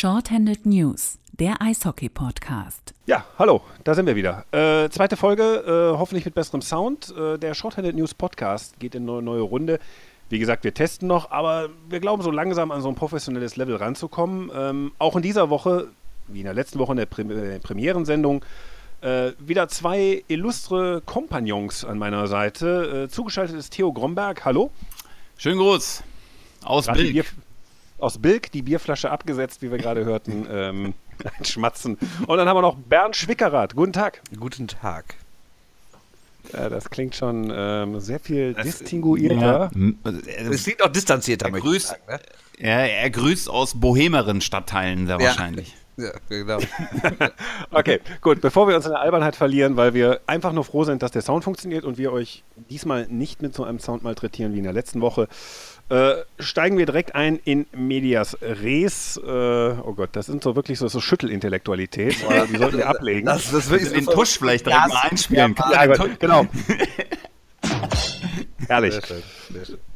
Shorthanded News, der Eishockey-Podcast. Ja, hallo, da sind wir wieder. Äh, zweite Folge, äh, hoffentlich mit besserem Sound. Äh, der Shorthanded News Podcast geht in eine neue Runde. Wie gesagt, wir testen noch, aber wir glauben so langsam an so ein professionelles Level ranzukommen. Ähm, auch in dieser Woche, wie in der letzten Woche in der, Pre äh, Premierensendung, äh, wieder zwei illustre Kompagnons an meiner Seite. Äh, zugeschaltet ist Theo Gromberg. Hallo. Schönen Gruß. Aus die Bilk. Aus Bilk, die Bierflasche abgesetzt, wie wir gerade hörten. Ähm, ein Schmatzen. Und dann haben wir noch Bernd Schwickerath. Guten Tag. Guten Tag. Ja, das klingt schon ähm, sehr viel Das- distinguierter. M- Es klingt auch distanzierter, Er grüßt, sagen. Ne? er, er grüßt aus bohemeren Stadtteilen sehr Ja. wahrscheinlich. Ja, genau. Okay, gut. Bevor wir uns in der Albernheit verlieren, weil wir einfach nur froh sind, dass der Sound funktioniert und wir euch diesmal nicht mit so einem Sound malträtieren wie in der letzten Woche, äh, steigen wir direkt ein in Medias Res. Äh, oh Gott, das sind so wirklich so, so Schüttelintellektualität. Die sollten wir ablegen. Das, das wirklich Den Tusch vielleicht direkt mal einspielen kann. ja, gut, genau. Herrlich.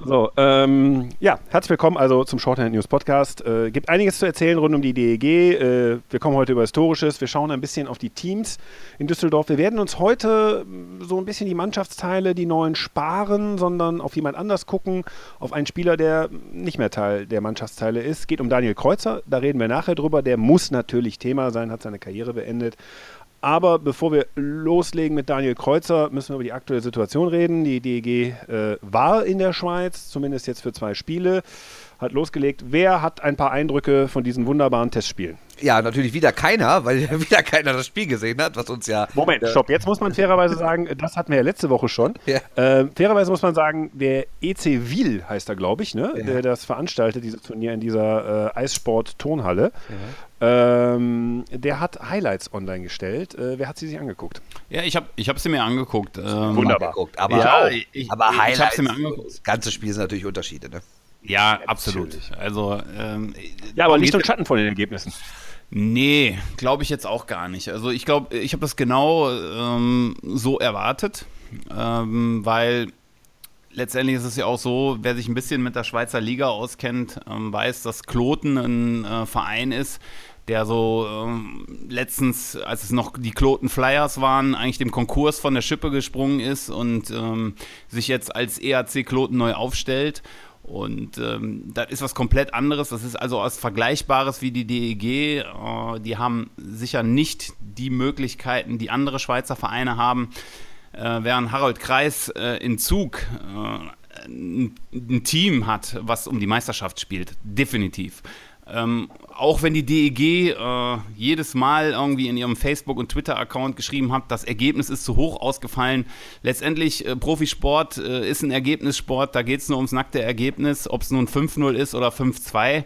So, ähm, ja, herzlich willkommen also zum Shorthand News Podcast. Äh, gibt einiges zu erzählen rund um die DEG. Äh, wir kommen heute über Historisches. Wir schauen ein bisschen auf die Teams in Düsseldorf. Wir werden uns heute mh, so ein bisschen die Mannschaftsteile, die neuen sparen, sondern auf jemand anders gucken. Auf einen Spieler, der nicht mehr Teil der Mannschaftsteile ist. Geht um Daniel Kreuzer. Da reden wir nachher drüber. Der muss natürlich Thema sein, hat seine Karriere beendet. Aber bevor wir loslegen mit Daniel Kreuzer, müssen wir über die aktuelle Situation reden. Die DEG äh, war in der Schweiz, zumindest jetzt für zwei Spiele, hat losgelegt. Wer hat ein paar Eindrücke von diesen wunderbaren Testspielen? Ja, natürlich wieder keiner, weil wieder keiner das Spiel gesehen hat, was uns ja. Moment, stopp. Jetzt muss man fairerweise sagen, das hatten wir ja letzte Woche schon. Ja. Äh, fairerweise muss man sagen, der EC Wiel heißt er, glaube ich, ne? Ja. der das veranstaltet, dieses Turnier in dieser äh, Eissport-Turnhalle. Ähm, der hat Highlights online gestellt. Äh, wer hat sie sich angeguckt? Ja, ich habe ich hab sie mir angeguckt. Ähm, Wunderbar. Angeguckt. Aber, Ja, ich- aber ich- ich Highlights, mir angeguckt. das ganze Spiel sind natürlich Unterschiede. Ne? Ja, absolut. Also, ähm, Ja, aber Licht und Schatten von den Ergebnissen. Nee, glaube ich jetzt auch gar nicht. Also ich glaube, ich habe das genau ähm, so erwartet, ähm, weil letztendlich ist es ja auch so, wer sich ein bisschen mit der Schweizer Liga auskennt, ähm, weiß, dass Kloten ein äh, Verein ist, der so ähm, letztens, als es noch die Kloten Flyers waren, eigentlich dem Konkurs von der Schippe gesprungen ist und ähm, sich jetzt als EAC Kloten neu aufstellt. Und ähm, das ist was komplett anderes. Das ist also was Vergleichbares wie die DEG. Äh, die haben sicher nicht die Möglichkeiten, die andere Schweizer Vereine haben. Äh, während Harold Kreis äh, in Zug äh, ein, ein Team hat, was um die Meisterschaft spielt. Definitiv. Ähm, auch wenn die DEG äh, jedes Mal irgendwie in ihrem Facebook- und Twitter-Account geschrieben hat, das Ergebnis ist zu hoch ausgefallen. Letztendlich, äh, Profisport äh, ist ein Ergebnissport, da geht es nur ums nackte Ergebnis, ob es nun 5-0 ist oder 5-2.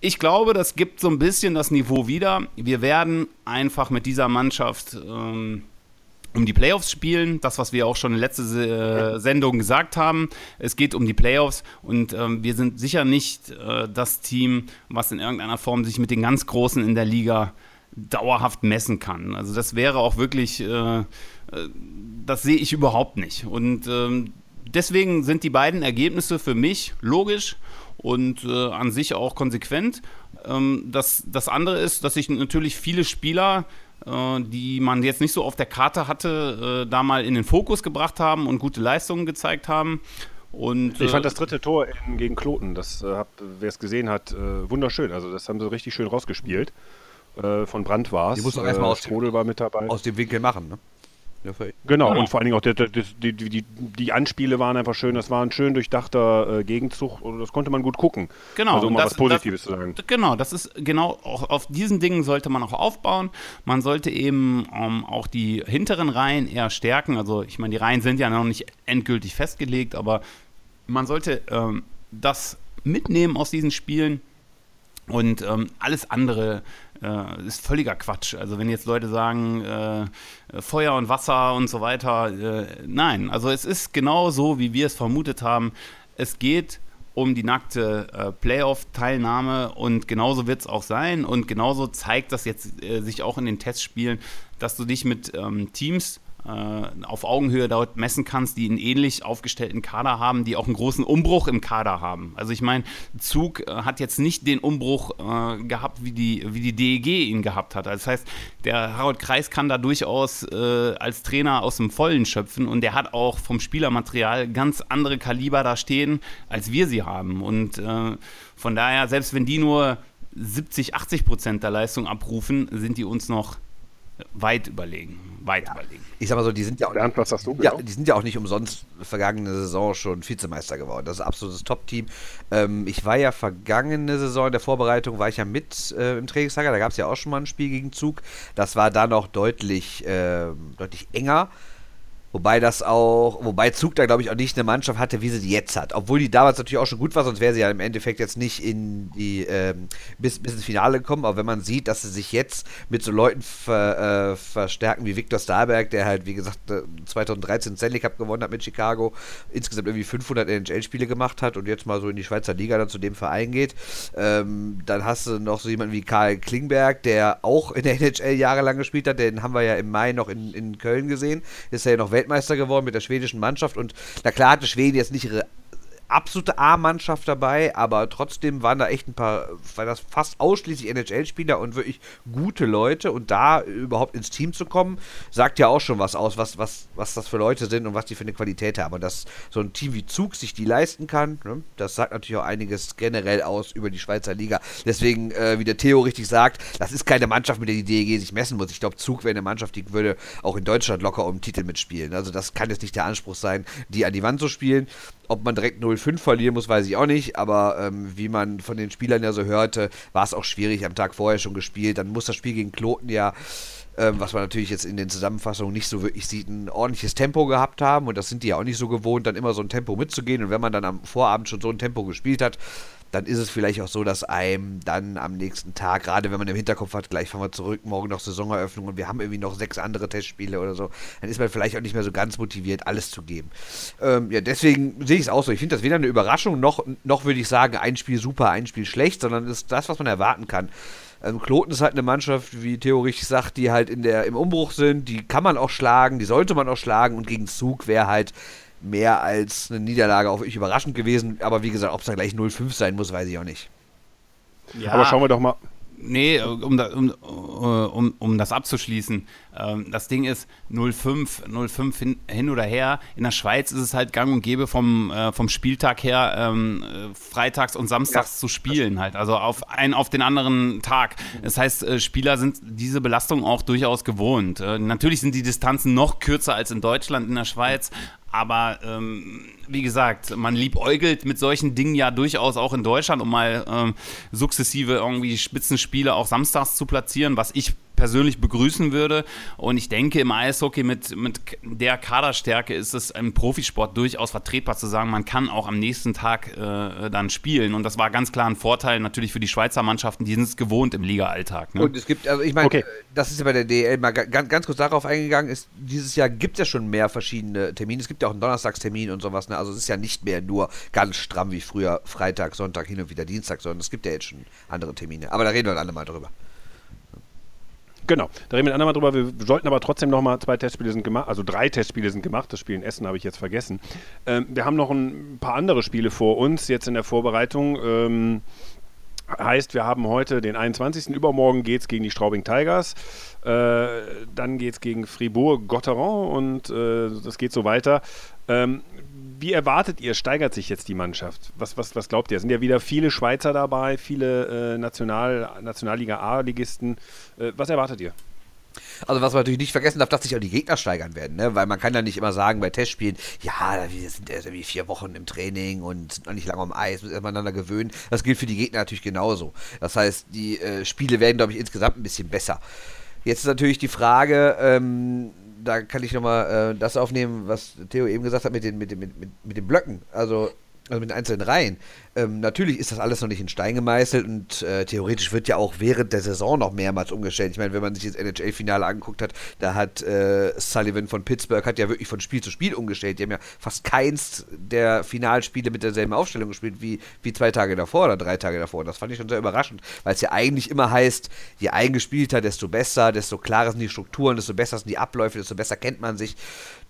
Ich glaube, das gibt so ein bisschen das Niveau wieder. Wir werden einfach mit dieser Mannschaft ähm, um die Playoffs spielen. Das, was wir auch schon in letzter äh, Sendung gesagt haben. Es geht um die Playoffs und ähm, wir sind sicher nicht äh, das Team, was in irgendeiner Form sich mit den ganz Großen in der Liga dauerhaft messen kann. Also das wäre auch wirklich, äh, äh, das sehe ich überhaupt nicht. Und ähm, deswegen sind die beiden Ergebnisse für mich logisch und äh, an sich auch konsequent. Ähm, das, das andere ist, dass sich natürlich viele Spieler, die man jetzt nicht so auf der Karte hatte, äh, da mal in den Fokus gebracht haben und gute Leistungen gezeigt haben. Und, Ich fand äh, das dritte Tor in, gegen Kloten, das äh, wer es gesehen hat, äh, wunderschön. Also das haben sie richtig schön rausgespielt. Äh, von Brandt war es. Die muss doch erstmal aus dem- Strodel war mit dabei. Aus dem Winkel machen. Ne? Genau, und vor allen Dingen auch die, die, die, die Anspiele waren einfach schön. Das war ein schön durchdachter äh, Gegenzug. und Das konnte man gut gucken. Genau, Also um und mal das- was Positives zu sagen. Genau, das ist genau, auch auf diesen Dingen sollte man auch aufbauen. Man sollte eben ähm, auch die hinteren Reihen eher stärken. Also ich meine, die Reihen sind ja noch nicht endgültig festgelegt, aber man sollte ähm, das mitnehmen aus diesen Spielen und ähm, alles andere äh, ist völliger Quatsch. Also wenn jetzt Leute sagen, äh, Feuer und Wasser und so weiter, äh, nein, also es ist genau so, wie wir es vermutet haben. Es geht um die nackte äh, Playoff-Teilnahme und genauso wird es auch sein und genauso zeigt das jetzt äh, sich auch in den Testspielen, dass du dich mit ähm, Teams auf Augenhöhe dort messen kannst, die einen ähnlich aufgestellten Kader haben, die auch einen großen Umbruch im Kader haben. Also ich meine, Zug äh, hat jetzt nicht den Umbruch äh, gehabt, wie die, wie die DEG ihn gehabt hat. Also das heißt, der Harold Kreis kann da durchaus äh, als Trainer aus dem Vollen schöpfen und der hat auch vom Spielermaterial ganz andere Kaliber da stehen, als wir sie haben. Und äh, von daher, selbst wenn die nur 70, 80 Prozent der Leistung abrufen, sind die uns noch weit überlegen. Weit ja. überlegen. Ich sag mal so, die sind ja auch. Bernd, was sagst du? Genau? Ja, die sind ja auch nicht umsonst vergangene Saison schon Vizemeister geworden. Das ist ein absolutes Top-Team. Ähm, ich war ja vergangene Saison in der Vorbereitung, war ich ja mit äh, im Trainingslager. Da gab es ja auch schon mal ein Spiel gegen Zug. Das war da noch deutlich, äh, deutlich enger. Wobei das auch, wobei Zug da glaube ich auch nicht eine Mannschaft hatte, wie sie die jetzt hat. Obwohl die damals natürlich auch schon gut war, sonst wäre sie ja im Endeffekt jetzt nicht in die ähm, bis, bis ins Finale gekommen. Aber wenn man sieht, dass sie sich jetzt mit so Leuten ver, äh, verstärken wie Viktor Starberg, der halt wie gesagt 2013 Stanley Cup gewonnen hat mit Chicago, insgesamt irgendwie 500 NHL-Spiele gemacht hat und jetzt mal so in die Schweizer Liga dann zu dem Verein geht, ähm, dann hast du noch so jemanden wie Karl Klingberg, der auch in der NHL jahrelang gespielt hat. Den haben wir ja im Mai noch in, in Köln gesehen. Ist ja noch Welt Weltmeister geworden mit der schwedischen Mannschaft. Und na klar hatte Schweden jetzt nicht ihre absolute A-Mannschaft dabei, aber trotzdem waren da echt ein paar, war das fast ausschließlich NHL-Spieler und wirklich gute Leute und da überhaupt ins Team zu kommen, sagt ja auch schon was aus, was, was, was das für Leute sind und was die für eine Qualität haben. Und dass so ein Team wie Zug sich die leisten kann, ne, das sagt natürlich auch einiges generell aus über die Schweizer Liga. Deswegen, äh, wie der Theo richtig sagt, das ist keine Mannschaft, mit der die DEG sich messen muss. Ich glaube, Zug wäre eine Mannschaft, die würde auch in Deutschland locker um den Titel mitspielen. Also das kann jetzt nicht der Anspruch sein, die an die Wand zu spielen. Ob man direkt 0-5 verlieren muss, weiß ich auch nicht. Aber ähm, wie man von den Spielern ja so hörte, war es auch schwierig. Am Tag vorher schon gespielt. Dann muss das Spiel gegen Kloten ja ähm, was man natürlich jetzt in den Zusammenfassungen nicht so wirklich sieht, ein ordentliches Tempo gehabt haben. Und das sind die ja auch nicht so gewohnt, dann immer so ein Tempo mitzugehen. Und wenn man dann am Vorabend schon so ein Tempo gespielt hat, dann ist es vielleicht auch so, dass einem dann am nächsten Tag, gerade wenn man im Hinterkopf hat, gleich fahren wir zurück, morgen noch Saisoneröffnung und wir haben irgendwie noch sechs andere Testspiele oder so, dann ist man vielleicht auch nicht mehr so ganz motiviert, alles zu geben. Ähm, ja, deswegen sehe ich es auch so. Ich finde das weder eine Überraschung, noch, noch würde ich sagen, ein Spiel super, ein Spiel schlecht, sondern ist das, was man erwarten kann. Ähm, Kloten ist halt eine Mannschaft, wie Theo richtig sagt, die halt in der, im Umbruch sind, die kann man auch schlagen, die sollte man auch schlagen und gegen Zug wäre halt mehr als eine Niederlage auch wirklich überraschend gewesen. Aber wie gesagt, ob es da gleich 0-5 sein muss, weiß ich auch nicht. Ja. Aber schauen wir doch mal. Nee, um, um, um, um das abzuschließen. Ähm, das Ding ist 0-5, 0-5 hin, hin, oder her. In der Schweiz ist es halt gang und gäbe vom, äh, vom Spieltag her, ähm, äh, freitags und samstags ja. zu spielen halt. Also auf einen auf den anderen Tag. Das heißt, äh, Spieler sind diese Belastung auch durchaus gewohnt. Äh, natürlich sind die Distanzen noch kürzer als in Deutschland, in der Schweiz, aber ähm, wie gesagt, man liebäugelt mit solchen Dingen ja durchaus auch in Deutschland, um mal ähm, sukzessive irgendwie Spitzenspiele auch samstags zu platzieren, was ich persönlich begrüßen würde. Und ich denke, im Eishockey mit, mit der Kaderstärke ist es im Profisport durchaus vertretbar zu sagen, man kann auch am nächsten Tag äh, dann spielen. Und das war ganz klar ein Vorteil natürlich für die Schweizer Mannschaften, die sind es gewohnt im Liga-Alltag. Ne? Und es gibt, also ich meine, okay. das ist ja bei der DL mal ganz, ganz kurz darauf eingegangen, ist, dieses Jahr gibt es ja schon mehr verschiedene Termine. Es gibt ja auch einen Donnerstagstermin und sowas. Ne? Also es ist ja nicht mehr nur ganz stramm wie früher Freitag, Sonntag, hin und wieder Dienstag, sondern es gibt ja jetzt schon andere Termine. Aber da reden wir dann alle mal drüber. Genau, da reden wir andermal drüber. Wir sollten aber trotzdem noch mal zwei Testspiele sind gemacht, also drei Testspiele sind gemacht. Das Spiel in Essen habe ich jetzt vergessen. Ähm, wir haben noch ein paar andere Spiele vor uns jetzt in der Vorbereitung. Ähm, heißt, wir haben heute den 21. Übermorgen geht es gegen die Straubing Tigers. Äh, dann geht es gegen Fribourg-Gotteron und äh, das geht so weiter. Ähm, wie erwartet ihr, steigert sich jetzt die Mannschaft? Was, was, was glaubt ihr? Es sind ja wieder viele Schweizer dabei, viele äh, National, Nationalliga A-Ligisten. Äh, was erwartet ihr? Also was man natürlich nicht vergessen darf, dass sich auch die Gegner steigern werden, ne? weil man kann ja nicht immer sagen bei Testspielen, ja, wir sind irgendwie vier Wochen im Training und sind noch nicht lange am Eis, müssen miteinander gewöhnen. Das gilt für die Gegner natürlich genauso. Das heißt, die äh, Spiele werden, glaube ich, insgesamt ein bisschen besser. Jetzt ist natürlich die Frage, ähm, da kann ich nochmal äh, das aufnehmen, was Theo eben gesagt hat mit den, mit, den, mit, mit den Blöcken. Also also mit den einzelnen Reihen. Ähm, natürlich ist das alles noch nicht in Stein gemeißelt und äh, theoretisch wird ja auch während der Saison noch mehrmals umgestellt. Ich meine, wenn man sich das NHL-Finale angeguckt hat, da hat äh, Sullivan von Pittsburgh hat ja wirklich von Spiel zu Spiel umgestellt. Die haben ja fast keins der Finalspiele mit derselben Aufstellung gespielt wie, wie zwei Tage davor oder drei Tage davor. Das fand ich schon sehr überraschend, weil es ja eigentlich immer heißt, je eingespielter, desto besser, desto klarer sind die Strukturen, desto besser sind die Abläufe, desto besser kennt man sich.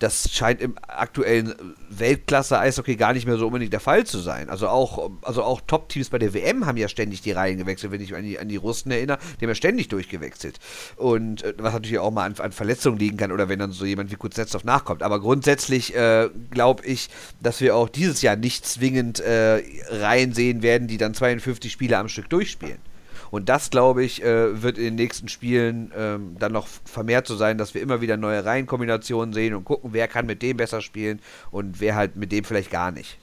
Das scheint im aktuellen Weltklasse-Eishockey gar nicht mehr so unbedingt der Fall zu sein. Also auch also auch Top-Teams bei der WM haben ja ständig die Reihen gewechselt, wenn ich an die, an die Russen erinnere, die haben ja ständig durchgewechselt. Und äh, was natürlich auch mal an, an, Verletzungen liegen kann oder wenn dann so jemand wie Kuznetsov nachkommt. Aber grundsätzlich äh, glaube ich, dass wir auch dieses Jahr nicht zwingend äh, Reihen sehen werden, die dann 52 Spiele am Stück durchspielen. Und das, glaube ich, äh, wird in den nächsten Spielen ähm, dann noch vermehrt so sein, dass wir immer wieder neue Reihenkombinationen sehen und gucken, wer kann mit dem besser spielen und wer halt mit dem vielleicht gar nicht.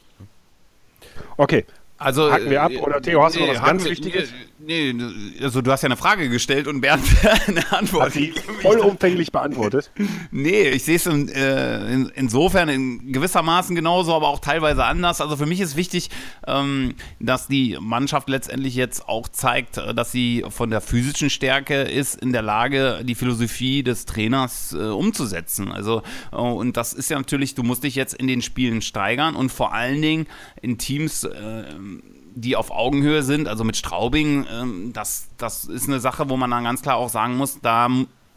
Okay, also, Hacken wir ab oder Theo, hast du noch was ganz wir, Wichtiges? Nee, also du hast ja eine Frage gestellt und Bernd eine Antwort. Hat sie vollumfänglich beantwortet? nee, ich sehe es in, äh, in, insofern in gewissermaßen genauso, aber auch teilweise anders. Also für mich ist wichtig, ähm, dass die Mannschaft letztendlich jetzt auch zeigt, äh, dass sie von der physischen Stärke ist in der Lage, die Philosophie des Trainers äh, umzusetzen. Also äh, und das ist ja natürlich, du musst dich jetzt in den Spielen steigern und vor allen Dingen in Teams äh, die auf Augenhöhe sind, also mit Straubing, ähm, das, das ist eine Sache, wo man dann ganz klar auch sagen muss, da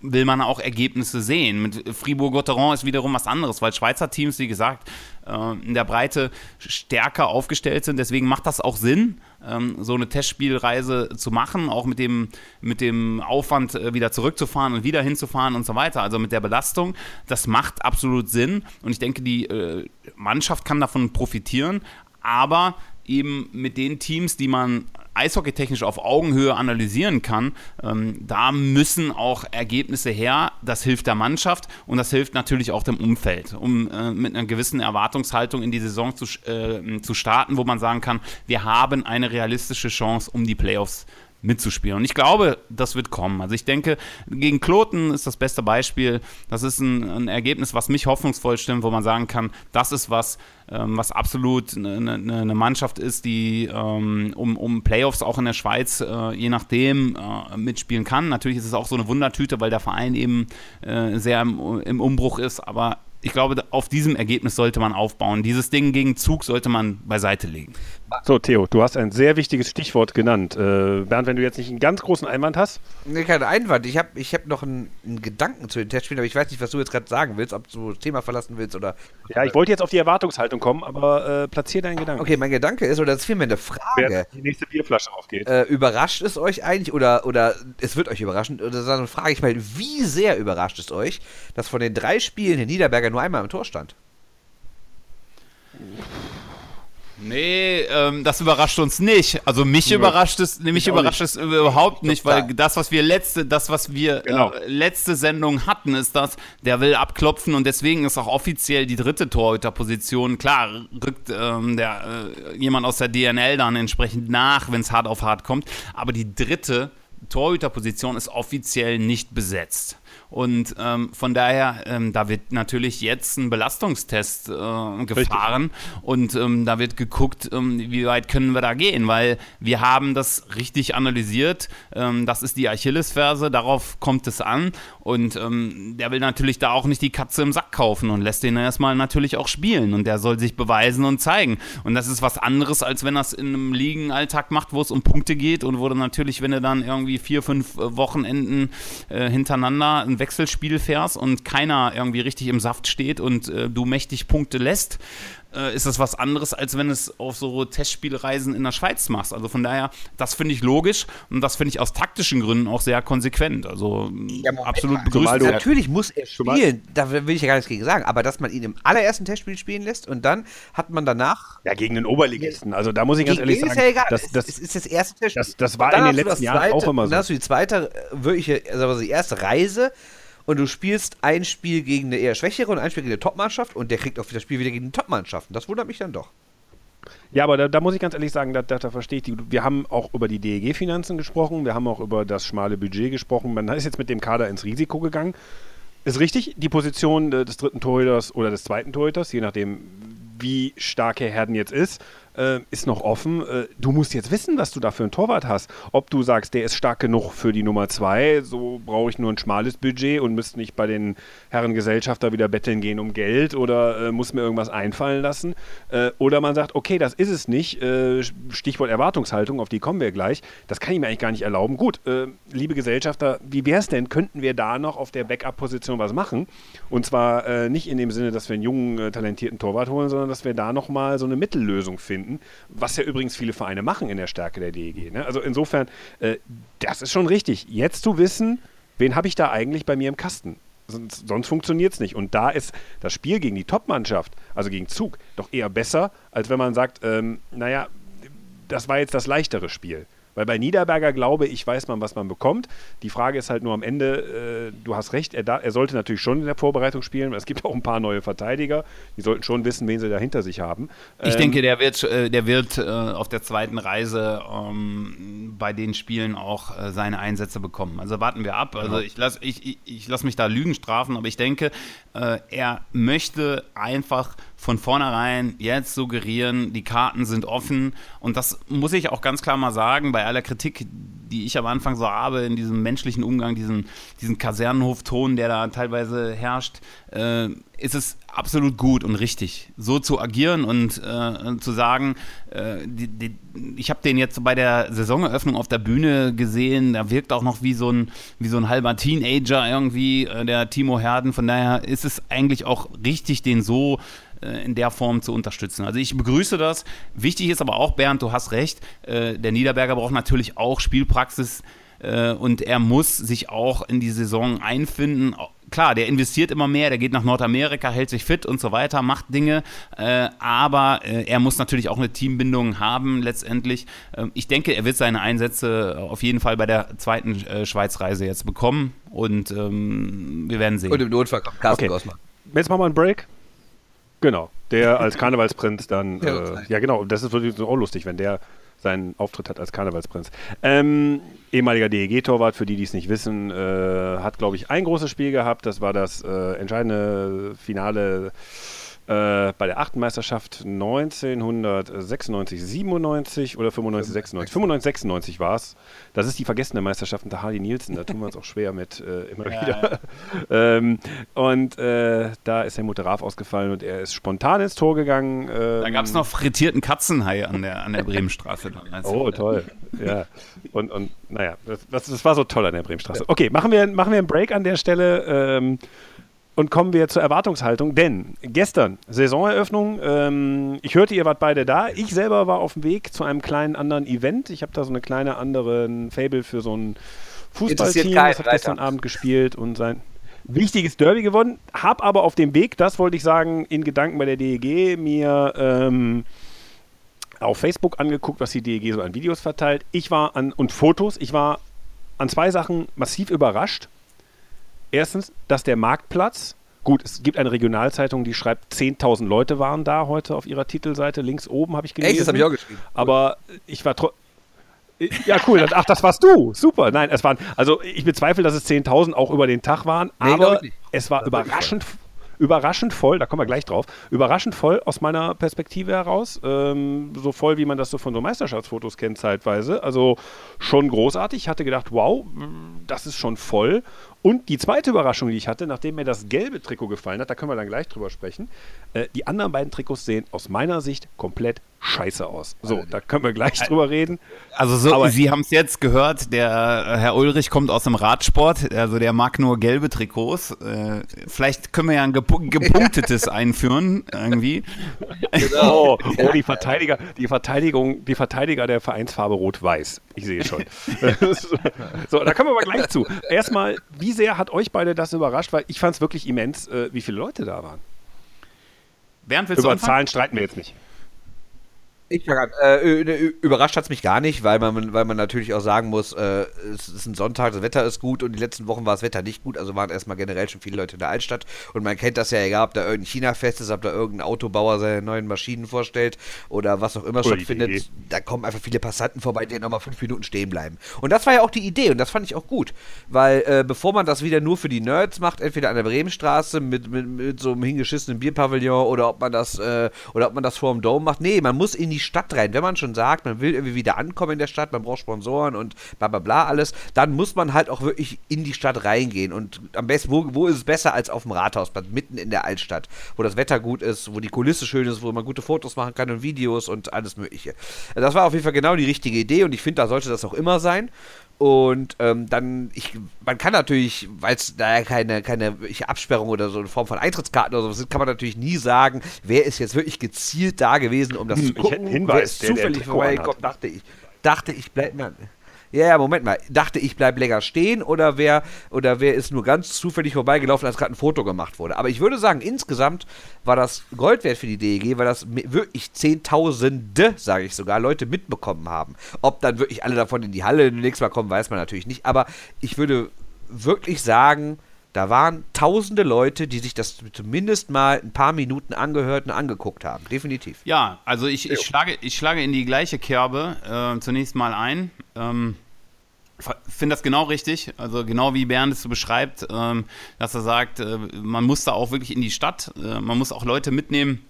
will man auch Ergebnisse sehen. Mit Fribourg-Gotteron ist wiederum was anderes, weil Schweizer Teams, wie gesagt, äh, in der Breite stärker aufgestellt sind. Deswegen macht das auch Sinn, ähm, so eine Testspielreise zu machen, auch mit dem, mit dem Aufwand äh, wieder zurückzufahren und wieder hinzufahren und so weiter. Also mit der Belastung. Das macht absolut Sinn und ich denke, die äh, Mannschaft kann davon profitieren. Aber eben mit den Teams, die man eishockeytechnisch auf Augenhöhe analysieren kann, ähm, da müssen auch Ergebnisse her. Das hilft der Mannschaft und das hilft natürlich auch dem Umfeld, um äh, mit einer gewissen Erwartungshaltung in die Saison zu, äh, zu starten, wo man sagen kann, wir haben eine realistische Chance, um die Playoffs mitzuspielen. Und ich glaube, das wird kommen. Also ich denke, gegen Kloten ist das beste Beispiel. Das ist ein, ein Ergebnis, was mich hoffnungsvoll stimmt, wo man sagen kann, das ist was, was absolut eine, eine, Mannschaft ist, die ähm, um, um Playoffs auch in der Schweiz äh, je nachdem äh, mitspielen kann. Natürlich ist es auch so eine Wundertüte, weil der Verein eben äh, sehr im, im Umbruch ist, aber ich glaube, auf diesem Ergebnis sollte man aufbauen. Dieses Ding gegen Zug sollte man beiseite legen. So, Theo, du hast ein sehr wichtiges Stichwort genannt. Äh, Bernd, wenn du jetzt nicht einen ganz großen Einwand hast? Nee, kein Einwand. Ich habe ich hab noch einen, einen, Gedanken zu den Testspielen, aber ich weiß nicht, was du jetzt gerade sagen willst, ob du das Thema verlassen willst oder. Ja, ich wollte jetzt auf die Erwartungshaltung kommen, aber äh, platzier deinen Gedanken. Okay, mein Gedanke ist, oder das ist vielmehr eine Frage. Wer die nächste Bierflasche aufgeht. Äh, überrascht es euch eigentlich, oder, oder es wird euch überraschen, oder dann frage ich mal, wie sehr überrascht es euch, dass von den drei Spielen in Niederberger nur einmal im Tor stand? Nee, ähm, das überrascht uns nicht. Also mich ja. überrascht es, mich überrascht es überhaupt nicht, weil das, was wir letzte, das, was wir genau. äh, letzte Sendung hatten, ist das, der will abklopfen und deswegen ist auch offiziell die dritte Torhüterposition. Klar, rückt ähm, der, äh, jemand aus der DNL dann entsprechend nach, wenn es hart auf hart kommt. Aber die dritte Torhüterposition ist offiziell nicht besetzt. Und ähm, von daher, ähm, da wird natürlich jetzt ein Belastungstest äh, gefahren richtig. und ähm, da wird geguckt, ähm, wie weit können wir da gehen, weil wir haben das richtig analysiert. Ähm, das ist die Achillesferse, darauf kommt es an und ähm, der will natürlich da auch nicht die Katze im Sack kaufen und lässt den erstmal natürlich auch spielen und der soll sich beweisen und zeigen. Und das ist was anderes, als wenn er es in einem Ligenalltag macht, wo es um Punkte geht und wo dann natürlich, wenn er dann irgendwie vier, fünf äh, Wochenenden äh, hintereinander ein Wechselspiel fährst und keiner irgendwie richtig im Saft steht und äh, du mächtig Punkte lässt, äh, ist das was anderes, als wenn es auf so Testspielreisen in der Schweiz machst. Also von daher, das finde ich logisch und das finde ich aus taktischen Gründen auch sehr konsequent. Also ja, absolut begrüßt. Natürlich muss er spielen, da will ich ja gar nichts gegen sagen, aber dass man ihn im allerersten Testspiel spielen lässt und dann hat man danach. Ja, gegen den Oberligisten. Also da muss ich ganz ehrlich sagen. Ist ja egal. Das, das, es ist das erste Testspiel. Das, das war in den letzten Jahren zweite, auch immer so. Dann hast du die zweite, äh, wirkliche, also die erste Reise und du spielst ein Spiel gegen eine eher schwächere und ein Spiel gegen eine Top-Mannschaft und der kriegt auch das Spiel wieder gegen eine Top-Mannschaft. Das wundert mich dann doch. Ja, aber da, da, muss ich ganz ehrlich sagen, da, da, da verstehe ich die. Wir haben auch über die DEG-Finanzen gesprochen, wir haben auch über das schmale Budget gesprochen. Man ist jetzt mit dem Kader ins Risiko gegangen. Ist richtig, die Position des dritten Torhüters oder des zweiten Torhüters, je nachdem, wie stark Herr Herden jetzt ist, äh, ist noch offen. Äh, du musst jetzt wissen, was du da für einen Torwart hast. Ob du sagst, der ist stark genug für die Nummer zwei, so brauche ich nur ein schmales Budget und müsste nicht bei den Herren Gesellschafter wieder betteln gehen um Geld oder äh, muss mir irgendwas einfallen lassen. Äh, oder man sagt, okay, das ist es nicht. Äh, Stichwort Erwartungshaltung, auf die kommen wir gleich. Das kann ich mir eigentlich gar nicht erlauben. Gut, äh, liebe Gesellschafter, wie wäre es denn? Könnten wir da noch auf der Backup-Position was machen? Und zwar nicht in dem Sinne, dass wir einen jungen, talentierten Torwart holen, sondern dass wir da nochmal so eine Mittellösung finden finden, was ja übrigens viele Vereine machen in der Stärke der DEG. Ne? Also insofern, äh, das ist schon richtig. Jetzt zu wissen, wen habe ich da eigentlich bei mir im Kasten? Sonst, sonst funktioniert es nicht. Und da ist das Spiel gegen die Top-Mannschaft, also gegen Zug, doch eher besser, als wenn man sagt, ähm, naja, das war jetzt das leichtere Spiel. Weil bei Niederberger glaube ich, weiß man, was man bekommt. Die Frage ist halt nur am Ende, äh, du hast recht, er, da, er, sollte natürlich schon in der Vorbereitung spielen, weil es gibt auch ein paar neue Verteidiger. Die sollten schon wissen, wen sie da hinter sich haben. Ich ähm, denke, der wird, äh, der wird äh, auf der zweiten Reise ähm, bei den Spielen auch äh, seine Einsätze bekommen. Also warten wir ab. Also genau. ich lasse ich, ich, ich lass mich da Lügen strafen, aber ich denke, äh, er möchte einfach von vornherein jetzt suggerieren, die Karten sind offen. Und das muss ich auch ganz klar mal sagen, bei aller Kritik, die ich am Anfang so habe, in diesem menschlichen Umgang, diesen, diesen Kasernenhofton, der da teilweise herrscht, äh, ist es absolut gut und richtig, so zu agieren und äh, zu sagen, äh, die, die, ich habe den jetzt bei der Saisoneröffnung auf der Bühne gesehen, der wirkt auch noch wie so ein, wie so ein halber Teenager irgendwie, äh, der Timo Herden. Von daher ist es eigentlich auch richtig, den so in der Form zu unterstützen. Also ich begrüße das. Wichtig ist aber auch, Bernd, du hast recht, äh, der Niederberger braucht natürlich auch Spielpraxis äh, und er muss sich auch in die Saison einfinden. Klar, der investiert immer mehr, der geht nach Nordamerika, hält sich fit und so weiter, macht Dinge, aber er muss natürlich auch eine Teambindung haben letztendlich. Ähm, ich denke, er wird seine Einsätze auf jeden Fall bei der zweiten Schweizreise jetzt bekommen und ähm, wir werden sehen. Und im Notfall kommt Carsten okay. Jetzt machen wir einen Break. Genau, der als Karnevalsprinz dann, ja, äh, ja genau, das ist wirklich auch lustig, wenn der seinen Auftritt hat als Karnevalsprinz. Ähm, ehemaliger DEG-Torwart, für die, die es nicht wissen, äh, hat, glaube ich, ein großes Spiel gehabt. Das war das äh, entscheidende Finale äh, bei der achten Meisterschaft 1996, 97 oder 95, 96. 95, 96 war es. Das ist die vergessene Meisterschaft unter Hardy Nielsen. Da tun wir uns auch schwer mit äh, immer ja, wieder. Ja. ähm, und äh, da ist Helmut Raaf ausgefallen und er ist spontan ins Tor gegangen. Ähm, da gab es noch frittierten Katzenhai an der, an der Bremenstraße. oh, toll. Ja. Und, und naja, das, das, war so toll an der Bremenstraße. Okay, machen wir, machen wir einen Break an der Stelle. Ähm, und kommen wir zur Erwartungshaltung, denn gestern, Saisoneröffnung, ähm, ich hörte, ihr wart beide da. Ich selber war auf dem Weg zu einem kleinen anderen Event. Ich habe da so eine kleine andere Fable für so ein Fußballteam. Das hat gestern Abend gespielt und sein wichtiges Derby gewonnen. Hab aber auf dem Weg, das wollte ich sagen, in Gedanken bei der DEG mir ähm, auf Facebook angeguckt, was die DEG so an Videos verteilt. Ich war an, und Fotos, ich war an zwei Sachen massiv überrascht. Erstens, dass der Marktplatz, gut, es gibt eine Regionalzeitung, die schreibt, 10.000 Leute waren da heute auf ihrer Titelseite, links oben habe ich gelesen. Echt, das habe ich auch geschrieben. Aber ich war ja, cool. Ach, das warst du. Super. Nein, es waren, also ich bezweifle, dass es 10.000 auch über den Tag waren, nee, aber es war überraschend, überraschend voll, da kommen wir gleich drauf, überraschend voll aus meiner Perspektive heraus. Ähm, so voll, wie man das so von so Meisterschaftsfotos kennt, zeitweise. Also schon großartig. Ich hatte gedacht, wow, das ist schon voll. Und die zweite Überraschung, die ich hatte, nachdem mir das gelbe Trikot gefallen hat, da können wir dann gleich drüber sprechen, äh, die anderen beiden Trikots sehen aus meiner Sicht komplett scheiße aus. So, da können wir gleich drüber reden. Also so, Aber Sie haben es jetzt gehört, der äh, Herr Ulrich kommt aus dem Radsport, also der mag nur gelbe Trikots. Äh, vielleicht können wir ja ein gepunktetes einführen, irgendwie. Genau. Oh, die Verteidiger, die Verteidigung, die Verteidiger der Vereinsfarbe Rot-Weiß. Ich sehe schon. so, da kommen wir aber gleich zu. Erstmal, wie sehr hat euch beide das überrascht? Weil ich fand es wirklich immens, äh, wie viele Leute da waren. Bernd, Über Zahlen streiten wir jetzt nicht. Ich äh, ne, überrascht hat es mich gar nicht, weil man, weil man natürlich auch sagen muss, äh, es ist ein Sonntag, das Wetter ist gut und die letzten Wochen war das Wetter nicht gut, also waren erstmal generell schon viele Leute in der Altstadt und man kennt das ja, egal ob da irgendein China-Fest ist, ob da irgendein Autobauer seine neuen Maschinen vorstellt oder was auch immer stattfindet, da kommen einfach viele Passanten vorbei, die nochmal fünf Minuten stehen bleiben. Und das war ja auch die Idee und das fand ich auch gut, weil äh, bevor man das wieder nur für die Nerds macht, entweder an der Bremenstraße mit, mit, mit so einem hingeschissenen Bierpavillon oder ob man das äh, oder ob man das vor dem Dome macht, nee, man muss in die Stadt rein. Wenn man schon sagt, man will irgendwie wieder ankommen in der Stadt, man braucht Sponsoren und bla bla bla alles, dann muss man halt auch wirklich in die Stadt reingehen. Und am besten, wo, wo ist es besser als auf dem Rathausplatz, mitten in der Altstadt, wo das Wetter gut ist, wo die Kulisse schön ist, wo man gute Fotos machen kann und Videos und alles Mögliche. Das war auf jeden Fall genau die richtige Idee und ich finde, da sollte das auch immer sein. Und ähm, dann, ich, man kann natürlich, weil es da ja keine, keine Absperrung oder so eine Form von Eintrittskarten oder so sind, kann man natürlich nie sagen, wer ist jetzt wirklich gezielt da gewesen, um das hm, zu gucken. Hinweis, wer ist der, zufällig vorbeigekommen, dachte ich. Dachte ich, bleib mal ja, ja, Moment mal, dachte ich bleib länger stehen oder wer, oder wer ist nur ganz zufällig vorbeigelaufen, als gerade ein Foto gemacht wurde. Aber ich würde sagen, insgesamt war das Gold wert für die DEG, weil das wirklich Zehntausende, sage ich sogar, Leute mitbekommen haben. Ob dann wirklich alle davon in die Halle nächstes Mal kommen, weiß man natürlich nicht. Aber ich würde wirklich sagen, da waren tausende Leute, die sich das zumindest mal ein paar Minuten angehört und angeguckt haben. Definitiv. Ja, also ich, ich, schlage, ich schlage in die gleiche Kerbe äh, zunächst mal ein. Ähm, finde das genau richtig, also genau wie Bernd es so beschreibt, ähm, dass er sagt, äh, man muss da auch wirklich in die Stadt, äh, man muss auch Leute mitnehmen,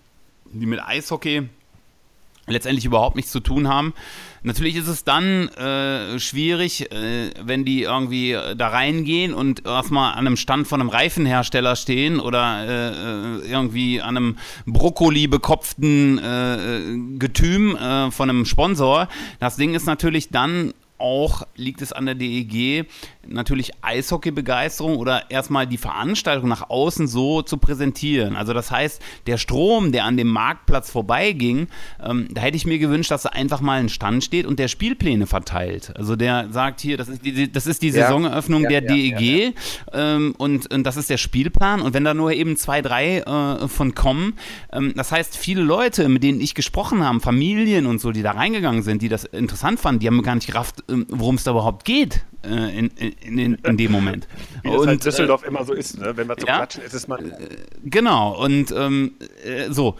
die mit Eishockey letztendlich überhaupt nichts zu tun haben. Natürlich ist es dann äh, schwierig, äh, wenn die irgendwie da reingehen und erstmal an einem Stand von einem Reifenhersteller stehen oder äh, äh irgendwie an einem Brokkoli bekopften äh, Getüm äh, von einem Sponsor. Das Ding ist natürlich dann auch liegt es an der DEG, natürlich Eishockey-Begeisterung oder erstmal die Veranstaltung nach außen so zu präsentieren. Also das heißt, der Strom, der an dem Marktplatz vorbeiging, ähm, da hätte ich mir gewünscht, dass da einfach mal ein Stand steht und der Spielpläne verteilt. Also der sagt hier, das ist die, das ist die ja. Saisoneröffnung ja, der ja, DEG ähm, und, und, das ist der Spielplan und wenn da nur eben zwei, drei äh, von kommen, ähm, das heißt, viele Leute, mit denen ich gesprochen habe, Familien und so, die da reingegangen sind, die das interessant fanden, die haben gar nicht gerafft, worum es da überhaupt geht äh, in, in, in, in, dem Moment. Wie und, das halt Düsseldorf äh, immer so ist, ne? wenn wir zum ja, Klatschen ist, ist man. Äh, genau, und ähm, äh, so.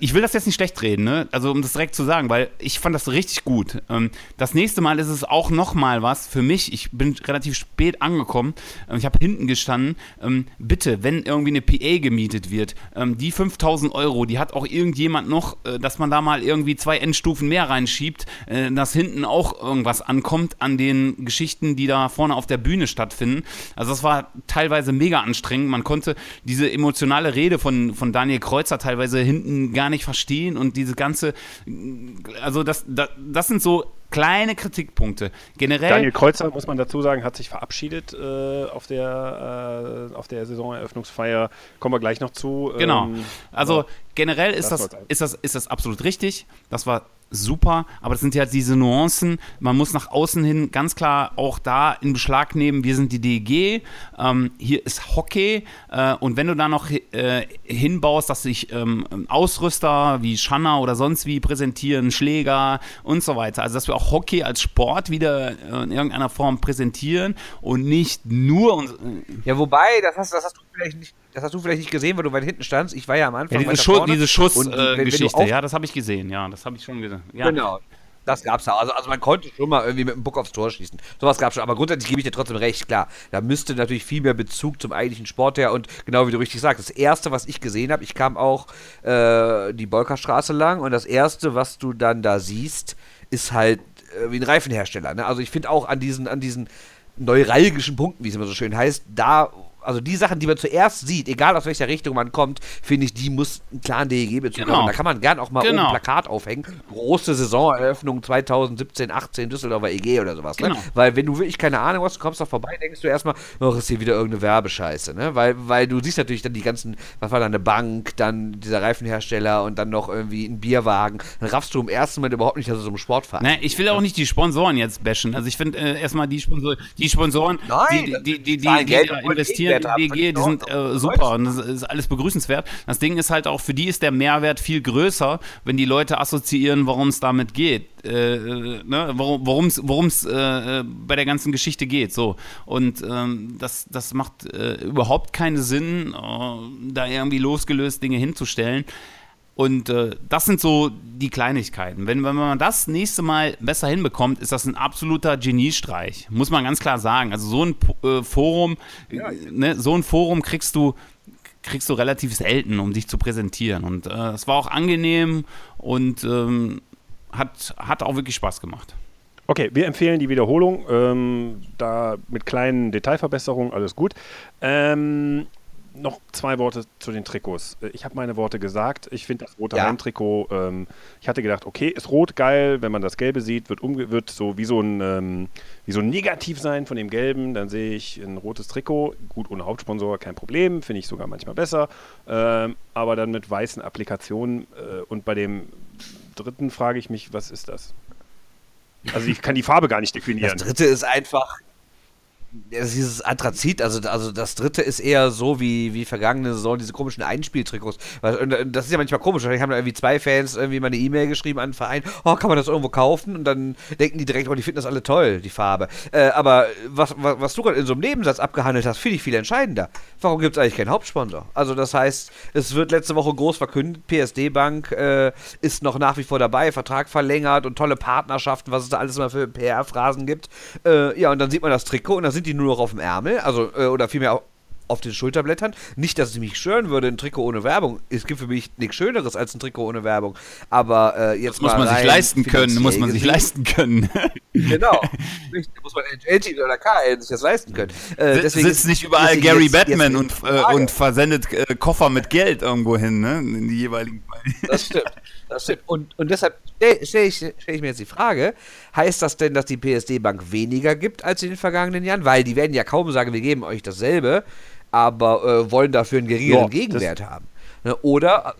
Ich will das jetzt nicht schlecht reden, ne? also um das direkt zu sagen, weil ich fand das richtig gut. Ähm, das nächste Mal ist es auch nochmal was für mich. Ich bin relativ spät angekommen. Ähm, ich habe hinten gestanden. Ähm, bitte, wenn irgendwie eine PA gemietet wird, die 5000 Euro, die hat auch irgendjemand noch, äh, dass man da mal irgendwie zwei Endstufen mehr reinschiebt, äh, dass hinten auch irgendwas ankommt an den Geschichten, die da vorne auf der Bühne stattfinden. Also das war teilweise mega anstrengend. Man konnte diese emotionale Rede von, von Daniel Kreuzer teilweise hinten gar gar nicht verstehen und diese ganze, also das, das, das sind so kleine Kritikpunkte. Generell. Daniel Kreuzer, muss man dazu sagen, hat sich verabschiedet äh, auf, der, äh, auf der Saisoneröffnungsfeier. Kommen wir gleich noch zu. Genau. Ähm, also generell ist das, ist, das, ist das absolut richtig. Das war super, aber das sind ja diese Nuancen. Man muss nach außen hin ganz klar auch da in Beschlag nehmen, wir sind die DEG, ähm, hier ist Hockey äh, und wenn du da noch äh, hinbaust, dass sich ähm, Ausrüster wie Schanner oder sonst wie präsentieren, Schläger und so weiter, also dass wir auch Hockey als Sport wieder äh, in irgendeiner Form präsentieren und nicht nur... ja, wobei, das hast, das hast du vielleicht nicht das hast du vielleicht nicht gesehen, weil du weit hinten standst. Ich war ja am Anfang. Ja, diese, Schu diese Schussgeschichte, äh, ja, das habe ich gesehen, ja, das habe ich schon gesehen. Ja. Genau. Das gab's da. Also, also man konnte schon mal irgendwie mit dem Book aufs Tor schießen. Sowas gab's schon. Aber grundsätzlich gebe ich dir trotzdem recht, klar. Da müsste natürlich viel mehr Bezug zum eigentlichen Sport her. Und genau wie du richtig sagst, das erste, was ich gesehen habe, ich kam auch äh, die Bolkerstraße lang und das erste, was du dann da siehst, ist halt äh, wie ein Reifenhersteller. Ne? Also ich finde auch an diesen, an diesen neuralgischen Punkten, wie es immer so schön heißt, da also die Sachen, die man zuerst sieht, egal aus welcher Richtung man kommt, finde ich, die muss einen klaren DEG-Bezug genau. haben. Da kann man gern auch mal genau. ein Plakat aufhängen. Große Saisoneröffnung 2017, 18 Düsseldorfer EG oder sowas. Ne? Genau. Ne? Weil wenn du wirklich keine Ahnung hast, du kommst da vorbei, denkst du erstmal, oh, ist hier wieder irgendeine Werbescheiße. Ne? Weil, weil du siehst natürlich dann die ganzen, was war da, eine Bank, dann dieser Reifenhersteller und dann noch irgendwie ein Bierwagen. Dann raffst du im ersten Moment überhaupt nicht, dass es so ein Sportverein Ne, ich will auch nicht die Sponsoren jetzt bashen. Also ich finde äh, erstmal die, Sponsor die Sponsoren, Nein, die, die, die, die, die investieren die DG, die sind äh, super und das ist alles begrüßenswert. Das Ding ist halt auch, für die ist der Mehrwert viel größer, wenn die Leute assoziieren, worum es damit geht. Äh, ne? Worum es äh, bei der ganzen Geschichte geht. So. Und ähm, das, das macht äh, überhaupt keinen Sinn, äh, da irgendwie losgelöst Dinge hinzustellen. Und äh, das sind so die Kleinigkeiten. Wenn, wenn man das nächste Mal besser hinbekommt, ist das ein absoluter Geniestreich. Muss man ganz klar sagen. Also so ein äh, Forum, ja. ne, so ein Forum kriegst du kriegst du relativ selten, um dich zu präsentieren. Und äh, es war auch angenehm und ähm, hat, hat auch wirklich Spaß gemacht. Okay, wir empfehlen die Wiederholung. Ähm, da mit kleinen Detailverbesserungen, alles gut. Ähm, noch zwei Worte zu den Trikots. Äh, ich habe meine Worte gesagt. Ich finde das rote Ja. Heimtrikot, ähm, ich hatte gedacht, okay, ist rot geil, wenn man das Gelbe sieht, wird, umge wird so wie so ein ähm, wie so ein Negativ sein von dem Gelben, dann sehe ich ein rotes Trikot, gut ohne Hauptsponsor, kein Problem, finde ich sogar manchmal besser, ähm, aber dann mit weißen Applikationen äh, und bei dem dritten frage ich mich, was ist das? Also ich kann die Farbe gar nicht Das definieren. dritte ist einfach. Ist dieses Anthrazit, also, also das dritte ist eher so wie, wie vergangene Saison, diese komischen Einspieltrikots. Und das ist ja manchmal komisch. Wahrscheinlich haben da irgendwie zwei Fans irgendwie mal eine E-Mail geschrieben an den Verein, oh, kann man das irgendwo kaufen? Und dann denken die direkt, oh, die finden das alle toll, die Farbe. Äh, aber was, was, was du gerade in so einem Nebensatz abgehandelt hast, finde ich viel entscheidender. Warum gibt es eigentlich keinen Hauptsponsor? Also das heißt, es wird letzte Woche groß verkündet, PSD Bank äh, ist noch nach wie vor dabei, Vertrag verlängert und tolle Partnerschaften, was es da alles immer für PR-Phrasen gibt. Äh, ja, und dann sieht man das Trikot und dann sind die nur noch auf dem Ärmel, also äh, oder vielmehr au- auf den Schulterblättern. Nicht, dass es mich stören würde, ein Trikot ohne Werbung. Es gibt für mich nichts Schöneres als ein Trikot ohne Werbung. Aber äh, jetzt Das muss man sich leisten können, muss man sich leisten können. Genau. Richtig, muss man NHL oder KL sich das leisten können. Äh, deswegen Sitzt nicht überall Gary jetzt- Batman jetzt und, äh, und versendet äh, Koffer mit Geld irgendwo hin, ne? In die jeweiligen. Das stimmt. Das stimmt. Und, und deshalb stelle stell ich, stell ich mir jetzt die Frage: Heißt das denn, dass die PSD-Bank weniger gibt als in den vergangenen Jahren? Weil die werden ja kaum sagen, wir geben euch dasselbe, aber äh, wollen dafür einen geringeren Ja, Gegenwert haben. Ne? Oder,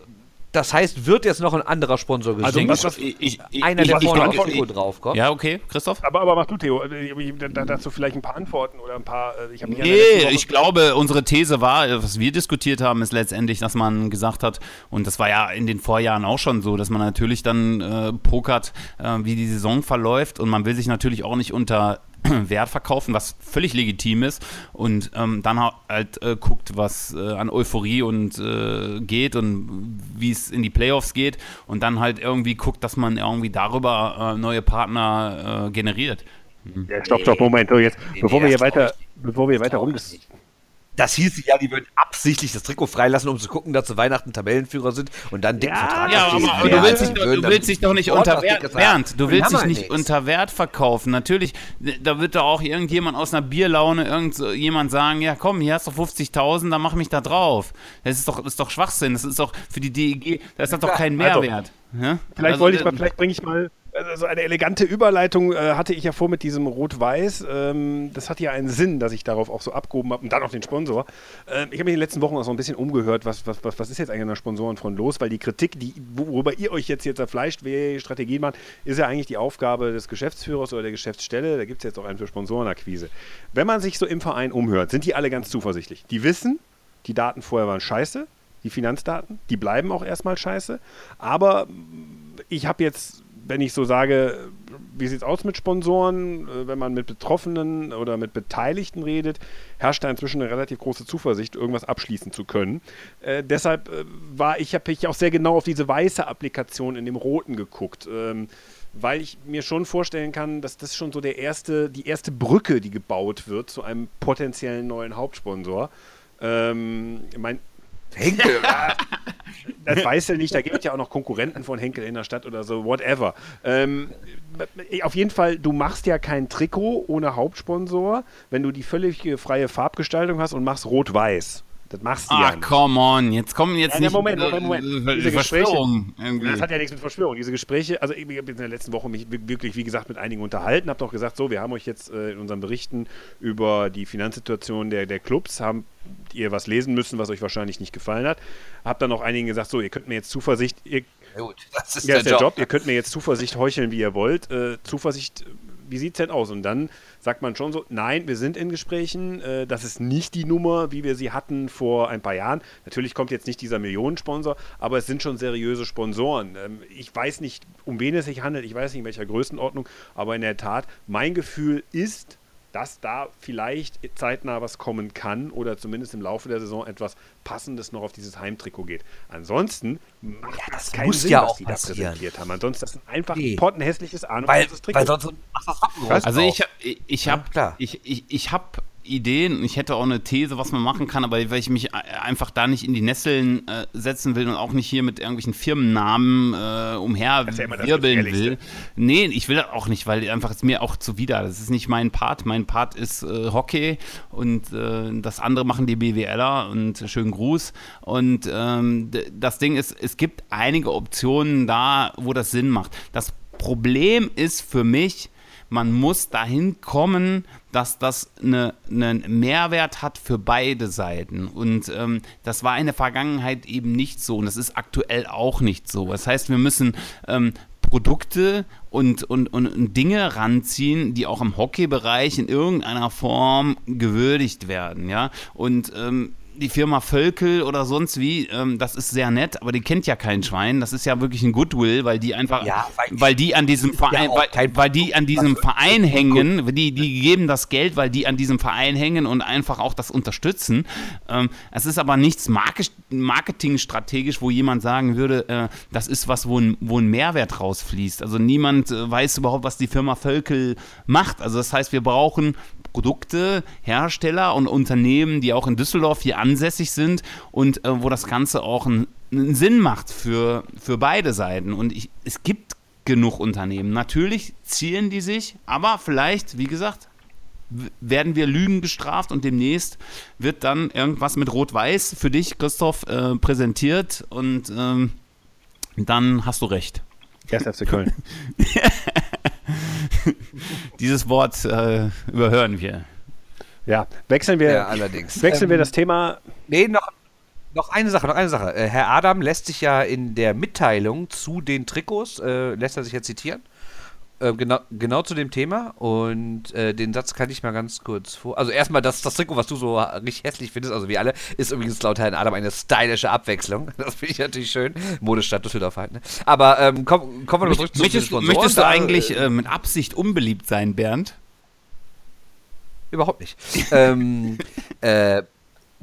das heißt, wird jetzt noch ein anderer Sponsor gesucht? Also was- was- ich, ich, ich, einer, der ich, ich, vorne denke- Trikot draufkommt? Ja, okay, Christoph? Aber, aber mach du, Theo. Da, dazu vielleicht ein paar Antworten oder ein paar. äh, Ich der Nee, ich glaube, unsere These war, äh, was wir diskutiert haben, ist letztendlich, dass man gesagt hat, und das war ja in den Vorjahren auch schon so, dass man natürlich dann äh, pokert, äh, wie die Saison verläuft und man will sich natürlich auch nicht unter Wert verkaufen, was völlig legitim ist und ähm, dann ha- halt äh, guckt, was äh, an Euphorie und äh, geht und wie es in die Playoffs geht und dann halt irgendwie guckt, dass man irgendwie darüber äh, neue Partner äh, generiert. Ja, stopp, stopp, Moment. So, jetzt, bevor wir hier weiter, bevor wir weiter rum. Das, Das hieß ja, die würden absichtlich das Trikot freilassen, um zu gucken, dass sie Weihnachten Tabellenführer sind und dann dicken Ja, Vertrag Ja, abschließen aber, aber du willst dich doch, Würden du willst dich doch nicht unter Wert. Bernd, du willst dich nicht nichts. unter Wert verkaufen. Natürlich, da wird doch auch irgendjemand aus einer Bierlaune irgend so jemand sagen, ja komm, hier hast du 50.000, dann mach mich da drauf. Das ist doch, ist doch Schwachsinn, das ist doch für die DEG, das hat doch keinen Also, Mehrwert. Ja? vielleicht Also, wollte ich äh, mal, vielleicht bringe ich mal. Also eine elegante Überleitung äh, hatte ich ja vor mit diesem Rot-Weiß. Ähm, das hat ja einen Sinn, dass ich darauf auch so abgehoben habe und dann auf den Sponsor. Ähm, ich habe mich in den letzten Wochen auch so ein bisschen umgehört, was, was, was, was ist jetzt eigentlich an der Sponsorenfront los, weil die Kritik, die, worüber ihr euch jetzt hier zerfleischt, wie ihr Strategien macht, ist ja eigentlich die Aufgabe des Geschäftsführers oder der Geschäftsstelle. Da gibt es jetzt auch einen für Sponsorenakquise. Wenn man sich so im Verein umhört, sind die alle ganz zuversichtlich. Die wissen, die Daten vorher waren scheiße, die Finanzdaten, die bleiben auch erstmal scheiße. Aber ich habe jetzt, wenn ich so sage, wie sieht es aus mit Sponsoren, äh, wenn man mit Betroffenen oder mit Beteiligten redet, herrscht da inzwischen eine relativ große Zuversicht, irgendwas abschließen zu können. Äh, deshalb äh, war ich, habe ich auch sehr genau auf diese weiße Applikation in dem roten geguckt. Ähm, weil ich mir schon vorstellen kann, dass das schon so der erste, die erste Brücke, die gebaut wird zu einem potenziellen neuen Hauptsponsor. Ähm, mein, Henkel, das weiß er nicht, da gibt es ja auch noch Konkurrenten von Henkel in der Stadt oder so, whatever. Ähm, auf jeden Fall, du machst ja kein Trikot ohne Hauptsponsor, wenn du die völlig freie Farbgestaltung hast und machst rot-weiß. Das machst du ja Ah, come on, jetzt kommen jetzt Ja, nicht Moment, äh, Moment, Moment. äh, Diese Verschwörungen irgendwie. Das hat ja nichts mit Verschwörung. Diese Gespräche, also ich habe in der letzten Woche mich wirklich, wie gesagt, mit einigen unterhalten, habe doch gesagt, so, wir haben euch jetzt äh, in unseren Berichten über die Finanzsituation der, der Clubs, haben ihr was lesen müssen, was euch wahrscheinlich nicht gefallen hat. Hab dann auch einigen gesagt, so, ihr könnt mir jetzt Zuversicht, ihr, Gut, das ist ja, der, ist der Job. Job. Ihr könnt mir jetzt Zuversicht heucheln, wie ihr wollt. Äh, Zuversicht, wie sieht es denn aus? Und dann sagt man schon so, nein, wir sind in Gesprächen. Äh, das ist nicht die Nummer, wie wir sie hatten vor ein paar Jahren. Natürlich kommt jetzt nicht dieser Millionensponsor, aber es sind schon seriöse Sponsoren. Ähm, ich weiß nicht, um wen es sich handelt. Ich weiß nicht, in welcher Größenordnung. Aber in der Tat, mein Gefühl ist, dass da vielleicht zeitnah was kommen kann oder zumindest im Laufe der Saison etwas Passendes noch auf dieses Heimtrikot geht. Ansonsten macht das keinen muss Sinn, ja was auch die da präsentiert haben. Ansonsten das ist einfach Nee. ein pottenhässliches Weil, ahnungsloses Trikot. weil sonst macht das groß Also ich, ich, ich Ja, habe klar. ich, ich, ich hab Ideen. Ich hätte auch eine These, was man machen kann, aber weil ich mich einfach da nicht in die Nesseln äh, setzen will und auch nicht hier mit irgendwelchen Firmennamen äh, umherwirbeln ja will. Nee, ich will das auch nicht, weil einfach ist mir auch zuwider. Das ist nicht mein Part. Mein Part ist äh, Hockey und äh, das andere machen die BWLer und schönen Gruß. Und ähm, das Ding ist, es gibt einige Optionen da, wo das Sinn macht. Das Problem ist für mich, man muss dahin kommen, dass das eine, einen Mehrwert hat für beide Seiten. Und ähm, das war in der Vergangenheit eben nicht so und das ist aktuell auch nicht so. Das heißt, wir müssen ähm, Produkte und, und, und Dinge ranziehen, die auch im Hockeybereich in irgendeiner Form gewürdigt werden. Ja? Und ähm, die Firma Völkel oder sonst wie, ähm, das ist sehr nett, aber die kennt ja kein Schwein. Das ist ja wirklich ein Goodwill, weil die einfach, ja, weil, weil, die an diesem Verein, weil, weil, die an diesem Verein hängen, die, die geben das Geld, weil die an diesem Verein hängen und einfach auch das unterstützen. Ähm, es ist aber nichts marketingstrategisch, wo jemand sagen würde, äh, das ist was, wo ein, wo ein Mehrwert rausfließt. Also niemand äh, weiß überhaupt, was die Firma Völkel macht. Also das heißt, wir brauchen Produkte, Hersteller und Unternehmen, die auch in Düsseldorf hier ansässig sind und äh, wo das Ganze auch einen, einen, Sinn macht für, für beide Seiten. Und ich, es gibt genug Unternehmen. Natürlich zielen die sich, aber vielleicht, wie gesagt, werden wir Lügen bestraft und demnächst wird dann irgendwas mit Rot-Weiß für dich, Christoph, äh, präsentiert und ähm, dann hast du recht. Erst FC Köln. Dieses Wort äh, überhören wir. Ja, wechseln wir, ja, allerdings. Wechseln ähm, wir das Thema. Nee, noch, noch eine Sache, noch eine Sache. Äh, Herr Adam lässt sich ja in der Mitteilung zu den Trikots, äh, lässt er sich ja zitieren. Äh, genau, genau zu dem Thema und äh, den Satz kann ich mal ganz kurz vor. Also erstmal das, das Trikot, was du so richtig hässlich findest, also wie alle, ist übrigens laut Herrn Adam eine stylische Abwechslung. Das finde ich natürlich schön. Modestadt Düsseldorf halt, ne? Aber ähm, komm, kommen wir noch zurück zu möchtest, den Möchtest du eigentlich äh, mit Absicht unbeliebt sein, Bernd? Überhaupt nicht. ähm, äh,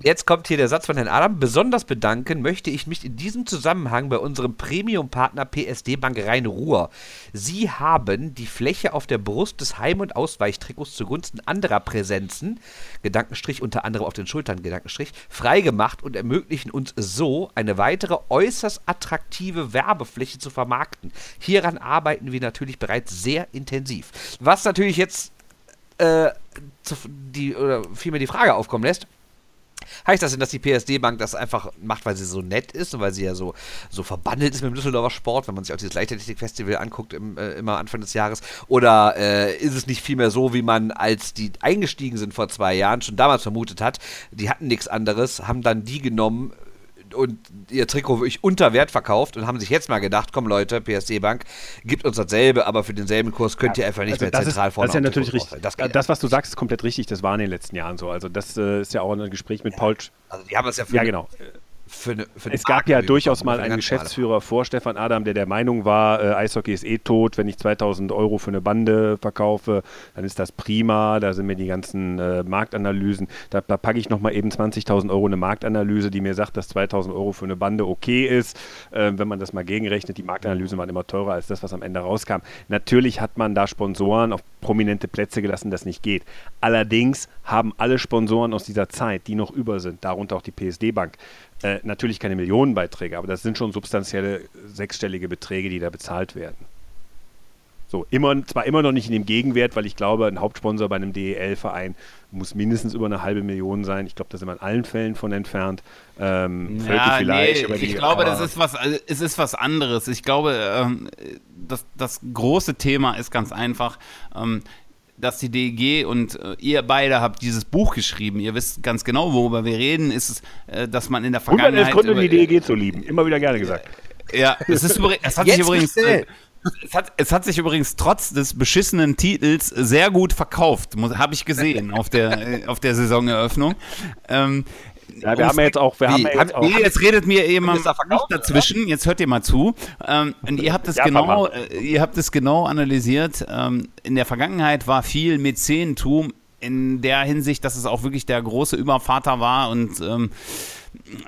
Jetzt kommt hier der Satz von Herrn Adam. Besonders bedanken möchte ich mich in diesem Zusammenhang bei unserem Premium-Partner PSD Bank Rhein-Ruhr. Sie haben die Fläche auf der Brust des Heim- und Ausweichtrikots zugunsten anderer Präsenzen, Gedankenstrich unter anderem auf den Schultern, Gedankenstrich, freigemacht und ermöglichen uns so eine weitere äußerst attraktive Werbefläche zu vermarkten. Hieran arbeiten wir natürlich bereits sehr intensiv. Was natürlich jetzt äh, die, oder vielmehr die Frage aufkommen lässt, Heißt das denn, dass die PSD-Bank das einfach macht, weil sie so nett ist und weil sie ja so, so verbandelt ist mit dem Düsseldorfer Sport, wenn man sich auch dieses Leichtathletik-Festival anguckt, im, äh, immer Anfang des Jahres? Oder äh, ist es nicht vielmehr so, wie man, als die eingestiegen sind vor zwei Jahren, schon damals vermutet hat, die hatten nichts anderes, haben dann die genommen, und ihr Trikot wirklich unter Wert verkauft und haben sich jetzt mal gedacht, komm Leute, PSD Bank, gibt uns dasselbe, aber für denselben Kurs könnt ihr einfach nicht also mehr zentral vorne Das ist ja natürlich richtig. Das, das, was du sagst, ist komplett richtig. Das war in den letzten Jahren so. Also das äh, ist ja auch ein Gespräch mit ja. Paul. Also die haben es ja für ja, genau für eine, für Es gab ja durchaus mal einen Geschäftsführer vor Stefan Adam, der der Meinung war, äh, Eishockey ist eh tot, wenn ich 2000 Euro für eine Bande verkaufe, dann ist das prima, da sind mir die ganzen äh, Marktanalysen, da, da packe ich nochmal eben 20.000 Euro eine Marktanalyse, die mir sagt, dass 2000 Euro für eine Bande okay ist, äh, wenn man das mal gegenrechnet, die Marktanalysen waren immer teurer als das, was am Ende rauskam. Natürlich hat man da Sponsoren auf prominente Plätze gelassen, das nicht geht. Allerdings haben alle Sponsoren aus dieser Zeit, die noch über sind, darunter auch die PSD-Bank, äh, natürlich keine Millionenbeiträge, aber das sind schon substanzielle sechsstellige Beträge, die da bezahlt werden. So, immer, zwar immer noch nicht in dem Gegenwert, weil ich glaube, ein Hauptsponsor bei einem DEL-Verein muss mindestens über eine halbe Million sein. Ich glaube, da sind wir in allen Fällen von entfernt. Ähm, ja, vielleicht. Nee, ich die, glaube, das ist was, also, es ist was anderes. Ich glaube, ähm, das, das große Thema ist ganz einfach. Ähm, dass die DEG und äh, ihr beide habt dieses Buch geschrieben. Ihr wisst ganz genau, worüber wir reden. Ist es, äh, dass man in der Vergangenheit. 111 Gründe, die DEG zu lieben. Immer wieder gerne gesagt. Ja, es, ist es hat sich übrigens. Äh, es hat, es hat sich übrigens trotz des beschissenen Titels sehr gut verkauft, habe ich gesehen auf der, äh, auf der Saisoneröffnung. Ähm, ja, wir haben ja jetzt auch. Wir haben ja jetzt, auch nee, jetzt redet mir jemand nicht dazwischen. Jetzt hört ihr mal zu. Ähm, und ihr habt es ja, genau, äh, ihr habt es genau analysiert. Ähm, in der Vergangenheit war viel Mäzenentum in der Hinsicht, dass es auch wirklich der große Übervater war und ähm,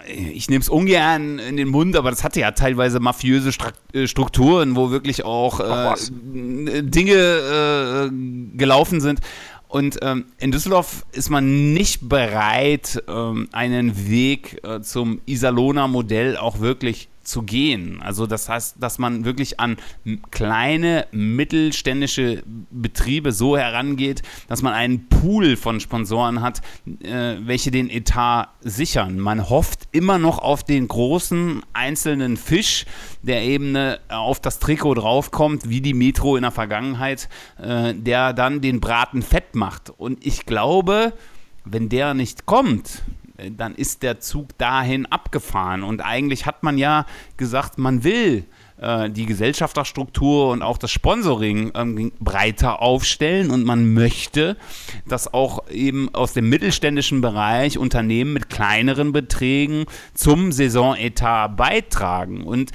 ich nehme es ungern in den Mund, aber das hatte ja teilweise mafiöse äh, Strukturen, wo wirklich auch äh, Dinge äh, gelaufen sind. Und ähm, in Düsseldorf ist man nicht bereit, ähm, einen Weg äh, zum Iserlohner-Modell auch wirklich zu gehen. Also das heißt, dass man wirklich an kleine mittelständische Betriebe so herangeht, dass man einen Pool von Sponsoren hat, äh, welche den Etat sichern. Man hofft immer noch auf den großen einzelnen Fisch, der eben äh, auf das Trikot draufkommt, wie die Metro in der Vergangenheit, äh, der dann den Braten fett macht. Und ich glaube, wenn der nicht kommt, dann ist der Zug dahin abgefahren. Und eigentlich hat man ja gesagt, man will äh, die Gesellschafterstruktur und auch das Sponsoring ähm, breiter aufstellen und man möchte, dass auch eben aus dem mittelständischen Bereich Unternehmen mit kleineren Beträgen zum Saisonetat beitragen. Und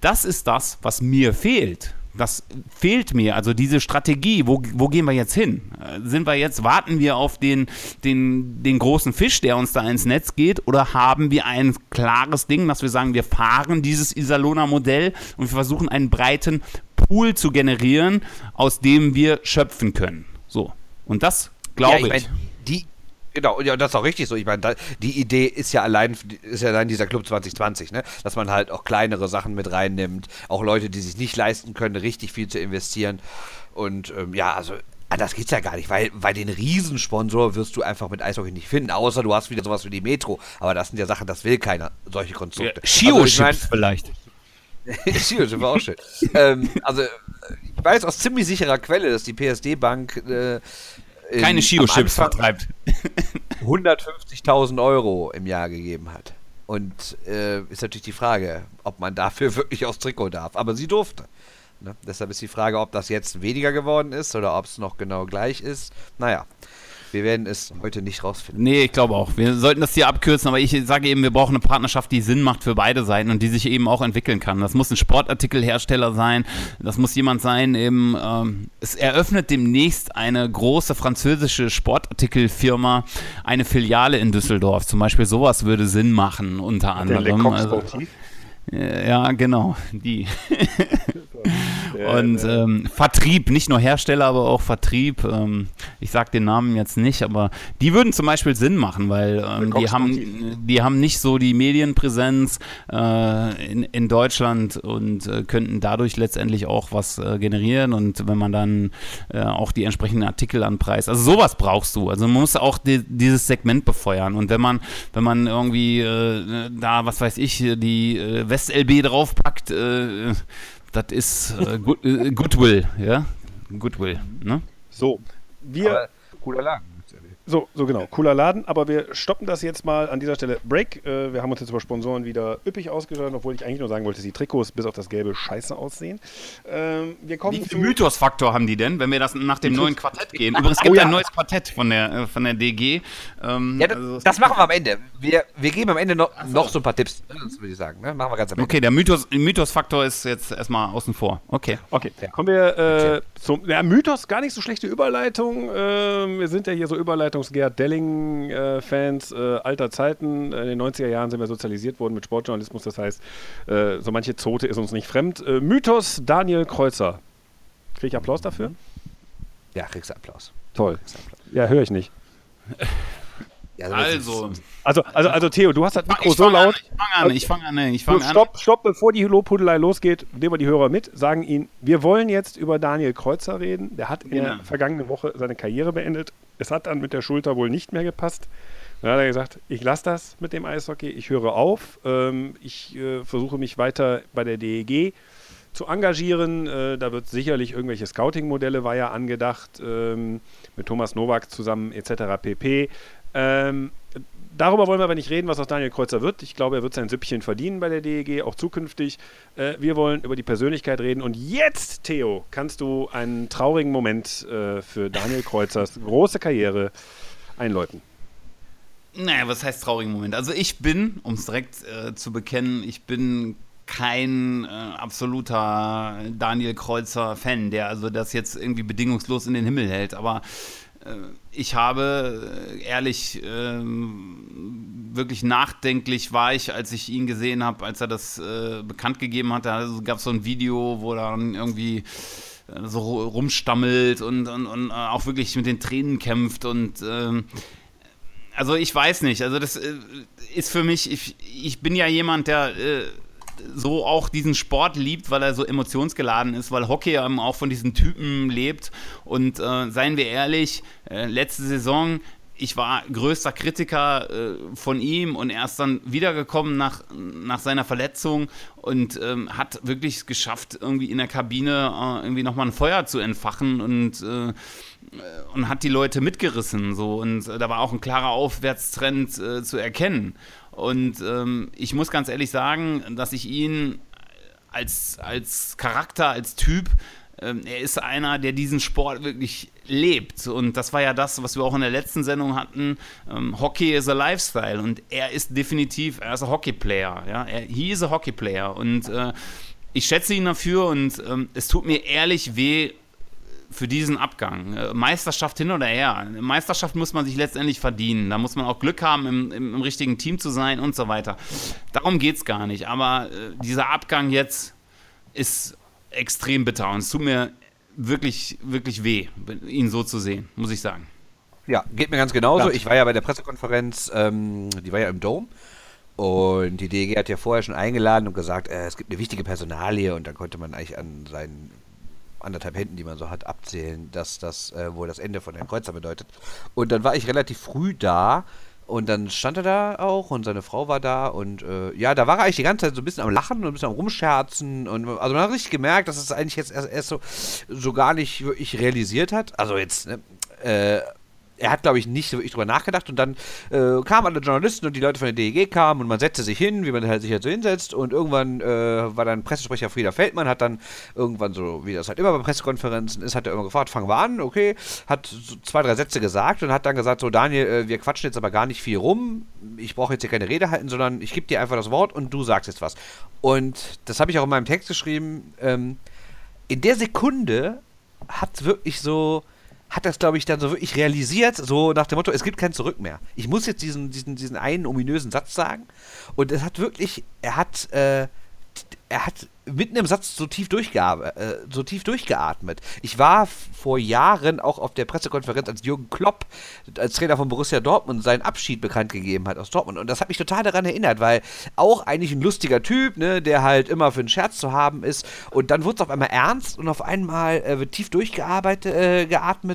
das ist das, was mir fehlt das fehlt mir. Also diese Strategie, wo, wo gehen wir jetzt hin? Sind wir jetzt, warten wir auf den, den, den großen Fisch, der uns da ins Netz geht, oder haben wir ein klares Ding, dass wir sagen, wir fahren dieses Isalona-Modell und wir versuchen einen breiten Pool zu generieren, aus dem wir schöpfen können. So. Und das glaube ja, ich. Mein, Genau, ja, das ist auch richtig so. Ich meine, da, die Idee ist ja allein, ist ja allein dieser Club 2020, ne? Dass man halt auch kleinere Sachen mit reinnimmt, auch Leute, die sich nicht leisten können, richtig viel zu investieren. Und ähm, ja, also anders geht's ja gar nicht, weil, weil den Riesensponsor wirst du einfach mit Eishockey nicht finden, außer du hast wieder sowas wie die Metro. Aber das sind ja Sachen, das will keiner, solche Konstrukte. Ja, Shio also, ich mein, vielleicht. Shio war auch schön. ähm, also ich weiß aus ziemlich sicherer Quelle, dass die PSD-Bank äh, keine Shio-Chips vertreibt. 150.000 Euro im Jahr gegeben hat. Und äh, ist natürlich die Frage, ob man dafür wirklich aufs Trikot darf. Aber sie durfte. Ne? Deshalb ist die Frage, ob das jetzt weniger geworden ist oder ob es noch genau gleich ist. Naja, wir werden es heute nicht rausfinden. Nee, ich glaube auch. Wir sollten das hier abkürzen, aber ich sage eben, wir brauchen eine Partnerschaft, die Sinn macht für beide Seiten und die sich eben auch entwickeln kann. Das muss ein Sportartikelhersteller sein, das muss jemand sein, eben, ähm, es eröffnet demnächst eine große französische Sportartikelfirma eine Filiale in Düsseldorf. Zum Beispiel sowas würde Sinn machen, unter anderem. Der Le also, ja, genau, die. und ähm, Vertrieb, nicht nur Hersteller, aber auch Vertrieb. Ähm, ich sage den Namen jetzt nicht, aber die würden zum Beispiel Sinn machen, weil ähm, die, haben, die haben nicht so die Medienpräsenz äh, in, in Deutschland und äh, könnten dadurch letztendlich auch was äh, generieren. Und wenn man dann äh, auch die entsprechenden Artikel anpreist, also sowas brauchst du. Also man muss auch die, dieses Segment befeuern. Und wenn man, wenn man irgendwie äh, da, was weiß ich, die äh, West-LB draufpackt, das ist äh, good, äh, Goodwill, ja? Goodwill, ne? So, wir. Aber cooler Laden. So, so genau, cooler Laden, aber wir stoppen das jetzt mal an dieser Stelle. Break. Äh, wir haben uns jetzt über Sponsoren wieder üppig ausgestattet, obwohl ich eigentlich nur sagen wollte, dass die Trikots bis auf das Gelbe scheiße aussehen. Ähm, wir kommen Wie viel Mythos-Faktor haben die denn, wenn wir das nach dem neuen Quartett gehen? Übrigens gibt es oh, ja. ein neues Quartett von der, äh, von der DG. Ähm, ja, das, also, das machen wir am Ende. Wir, wir geben am Ende noch, so. noch so ein paar Tipps, das würde ich sagen. Ne? Machen wir ganz am Ende. Okay, der Mythos-Faktor Mythos ist jetzt erstmal außen vor. Okay. Okay, ja. kommen wir äh, zum ja, Mythos, gar nicht so schlechte Überleitung. Äh, wir sind ja hier so Überleitungsgerd Delling Wrestling-Fans äh, alter Zeiten. In den 90er Jahren sind wir sozialisiert worden mit Sportjournalismus. Das heißt, äh, so manche Zote ist uns nicht fremd. Äh, Mythos Daniel Kreuzer. Kriege ich Applaus dafür? Ja, kriegst du Applaus. Toll. Ja, höre ich nicht. Ja, also. Also, also, also Theo, du hast das Mikro so laut. ich fange an, ich fange an, ich fange an. Stopp, stopp, bevor die Lobhudelei losgeht, nehmen wir die Hörer mit, sagen ihnen, wir wollen jetzt über Daniel Kreuzer reden. Der hat in ja. der vergangenen Woche seine Karriere beendet. Es hat dann mit der Schulter wohl nicht mehr gepasst. Dann hat er gesagt, ich lasse das mit dem Eishockey, ich höre auf, ähm, ich äh, versuche mich weiter bei der DEG zu engagieren. Äh, da wird sicherlich irgendwelche Scouting-Modelle war ja angedacht, ähm, mit Thomas Nowak zusammen etc. pp. Ähm, darüber wollen wir aber nicht reden, was aus Daniel Kreuzer wird. Ich glaube, er wird sein Süppchen verdienen bei der DEG, auch zukünftig. Äh, wir wollen über die Persönlichkeit reden. Und jetzt, Theo, kannst du einen traurigen Moment äh, für Daniel Kreuzers große Karriere einläuten. Naja, was heißt traurigen Moment? Also ich bin, um es direkt äh, zu bekennen, ich bin kein äh, absoluter Daniel Kreuzer Fan, der also das jetzt irgendwie bedingungslos in den Himmel hält. Aber ich habe äh, ehrlich ähm, wirklich nachdenklich war ich, als ich ihn gesehen habe, als er das äh, bekannt gegeben hat. Da gab es so ein Video, wo dann irgendwie so rumstammelt und, und, und auch wirklich mit den Tränen kämpft und ähm, also ich weiß nicht, also das äh, ist für mich, ich, ich bin ja jemand, der äh, so auch diesen Sport liebt, weil er so emotionsgeladen ist, weil Hockey auch von diesen Typen lebt. Und äh, seien wir ehrlich, äh, letzte Saison ich war größter Kritiker äh, von ihm und er ist dann wiedergekommen nach, nach seiner Verletzung und ähm, hat wirklich geschafft, irgendwie in der Kabine äh, irgendwie nochmal ein Feuer zu entfachen und, äh, und hat die Leute mitgerissen. So. Und äh, da war auch ein klarer Aufwärtstrend äh, zu erkennen. Und ähm, ich muss ganz ehrlich sagen, dass ich ihn als, als Charakter, als Typ, ähm, er ist einer, der diesen Sport wirklich lebt. Und das war ja das, was wir auch in der letzten Sendung hatten. Ähm, Hockey is a Lifestyle. Und er ist definitiv, er ist ein Hockeyplayer. Ja? Er, he is a Hockeyplayer. Und äh, ich schätze ihn dafür und ähm, es tut mir ehrlich weh, für diesen Abgang. Äh, Meisterschaft hin oder her. Meisterschaft muss man sich letztendlich verdienen. Da muss man auch Glück haben, im, im, im richtigen Team zu sein und so weiter. Darum geht es gar nicht. Aber äh, dieser Abgang jetzt ist extrem bitter und es tut mir wirklich, wirklich weh, ihn so zu sehen, muss ich sagen. Ja, geht mir ganz genauso. Ich war ja bei der Pressekonferenz, ähm, die war ja im Dome. Und die DG hat ja vorher schon eingeladen und gesagt, äh, es gibt eine wichtige Personalie und dann konnte man eigentlich an seinen anderthalb Händen, die man so hat, abzählen, dass das äh, wohl das Ende von Herrn Kreuzer bedeutet. Und dann war ich relativ früh da und dann stand er da auch und seine Frau war da und äh, ja, da war er eigentlich die ganze Zeit so ein bisschen am Lachen und ein bisschen am Rumscherzen und also man hat richtig gemerkt, dass es eigentlich jetzt erst, erst so, so gar nicht wirklich realisiert hat. Also jetzt, ne, äh, er hat, glaube ich, nicht so wirklich drüber nachgedacht und dann äh, kamen alle Journalisten und die Leute von der DEG kamen und man setzte sich hin, wie man halt sich halt so hinsetzt und irgendwann äh, war dann Pressesprecher Frieder Feldmann, hat dann irgendwann so, wie das halt immer bei Pressekonferenzen ist, hat er immer gefragt, fangen wir an, okay, hat so zwei, drei Sätze gesagt und hat dann gesagt, so Daniel, äh, wir quatschen jetzt aber gar nicht viel rum, ich brauche jetzt hier keine Rede halten, sondern ich gebe dir einfach das Wort und du sagst jetzt was. Und das habe ich auch in meinem Text geschrieben, ähm, in der Sekunde hat wirklich so hat das, glaube ich, dann so wirklich realisiert, so nach dem Motto, es gibt kein Zurück mehr. Ich muss jetzt diesen, diesen, diesen einen ominösen Satz sagen. Und es hat wirklich, er hat, äh, er hat mitten im Satz so tief, äh, so tief durchgeatmet. Ich war vor Jahren auch auf der Pressekonferenz, als Jürgen Klopp als Trainer von Borussia Dortmund seinen Abschied bekannt gegeben hat aus Dortmund. Und das hat mich total daran erinnert, weil auch eigentlich ein lustiger Typ, ne, der halt immer für einen Scherz zu haben ist. Und dann wurde es auf einmal ernst und auf einmal äh, wird tief durchgearbeitet, äh.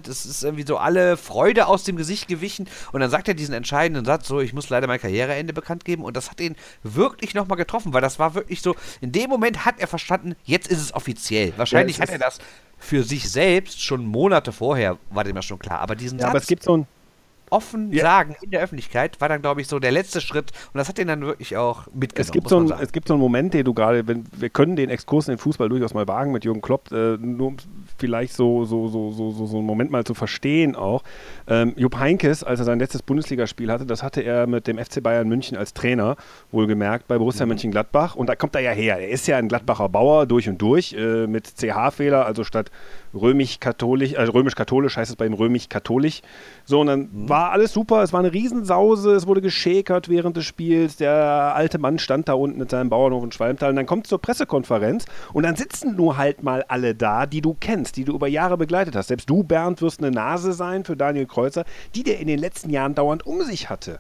Es ist irgendwie so alle Freude aus dem Gesicht gewichen. Und dann sagt er diesen entscheidenden Satz, so, ich muss leider mein Karriereende bekannt geben. Und das hat ihn wirklich nochmal getroffen, weil das war wirklich so, in dem Moment hat er verstanden, jetzt ist es offiziell. Wahrscheinlich ja, hat er das für sich selbst schon Monate vorher, war dem ja schon klar. Aber diesen ja, Satz aber es gibt so ein offen ja. sagen in der Öffentlichkeit war dann, glaube ich, so der letzte Schritt und das hat ihn dann wirklich auch mitgenommen. Es gibt, so, ein, es gibt so einen Moment, den du gerade, wir können den Exkurs in den Fußball durchaus mal wagen mit Jürgen Klopp, äh, nur vielleicht so, so, so, so, so, so einen Moment mal zu verstehen auch. Ähm, Jupp Heinkes, als er sein letztes Bundesligaspiel hatte, das hatte er mit dem FC Bayern München als Trainer, wohlgemerkt, bei Borussia mhm. Mönchengladbach. Und da kommt er ja her. Er ist ja ein Gladbacher Bauer durch und durch, äh, mit CH-Fehler, also statt römisch-katholisch, äh, römisch-katholisch heißt es bei ihm römisch-katholisch. So, und dann mhm. war alles super, es war eine Riesensause, es wurde geschäkert während des Spiels, der alte Mann stand da unten mit seinem Bauernhof in Schwalmtal und dann kommt es zur Pressekonferenz und dann sitzen nur halt mal alle da, die du kennst, die du über Jahre begleitet hast. Selbst du, Bernd, wirst eine Nase sein für Daniel Kreuzer, die der in den letzten Jahren dauernd um sich hatte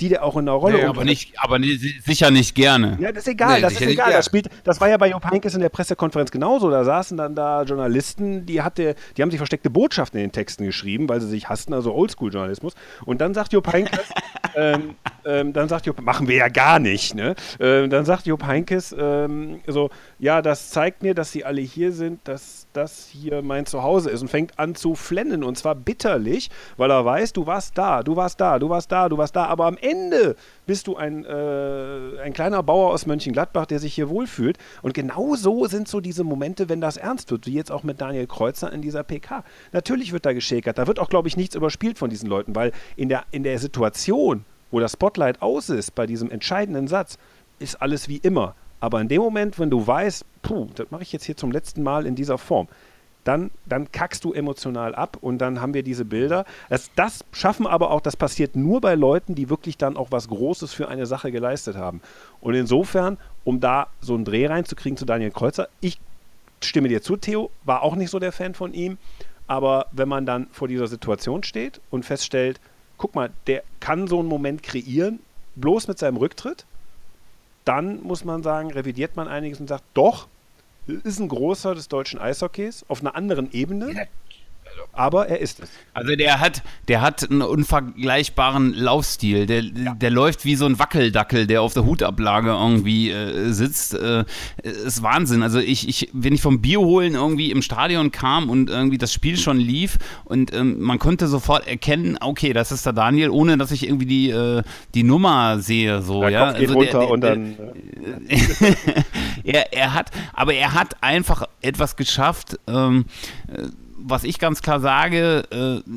die der auch in der Rolle nee, aber nicht, aber sicher nicht gerne. Ja, das ist egal, nee, das ist egal. Das, spielt, das war ja bei Jupp Heynckes in der Pressekonferenz genauso. Da saßen dann da Journalisten, die hatte, die haben sich versteckte Botschaften in den Texten geschrieben, weil sie sich hassten, also Oldschool-Journalismus. Und dann sagt Jupp Heynckes, ähm, ähm, dann sagt Jupp, machen wir ja gar nicht, ne? Ähm, dann sagt Jupp Heynckes ähm, so, ja, das zeigt mir, dass sie alle hier sind, dass das hier mein Zuhause ist und fängt an zu flennen und zwar bitterlich, weil er weiß, du warst da, du warst da, du warst da, du warst da, aber am Ende bist du ein, äh, ein kleiner Bauer aus Mönchengladbach, der sich hier wohlfühlt. Und genau so sind so diese Momente, wenn das ernst wird, wie jetzt auch mit Daniel Kreuzer in dieser PK. Natürlich wird da geschäkert. Da wird auch, glaube ich, nichts überspielt von diesen Leuten, weil in der, in der Situation, wo das Spotlight aus ist, bei diesem entscheidenden Satz, ist alles wie immer. Aber in dem Moment, wenn du weißt, puh, das mache ich jetzt hier zum letzten Mal in dieser Form, dann, dann kackst du emotional ab und dann haben wir diese Bilder. Das, das schaffen aber auch, das passiert nur bei Leuten, die wirklich dann auch was Großes für eine Sache geleistet haben. Und insofern, um da so einen Dreh reinzukriegen zu Daniel Kreuzer, ich stimme dir zu, Theo, war auch nicht so der Fan von ihm. Aber wenn man dann vor dieser Situation steht und feststellt, guck mal, der kann so einen Moment kreieren, bloß mit seinem Rücktritt, dann muss man sagen, revidiert man einiges und sagt, doch, ist ein großer des deutschen Eishockeys auf einer anderen Ebene aber er ist es. Also der hat, der hat einen unvergleichbaren Laufstil. Der, ja. der läuft wie so ein Wackeldackel, der auf der Hutablage irgendwie äh, sitzt. Äh, ist Wahnsinn. Also ich, ich, wenn ich vom Bier holen irgendwie im Stadion kam und irgendwie das Spiel schon lief und ähm, man konnte sofort erkennen, okay, das ist der Daniel, ohne dass ich irgendwie die, äh, die Nummer sehe. So, der ja. Kopf geht also runter der, und dann. er, er hat, aber er hat einfach etwas geschafft. Ähm, äh, was ich ganz klar sage, äh,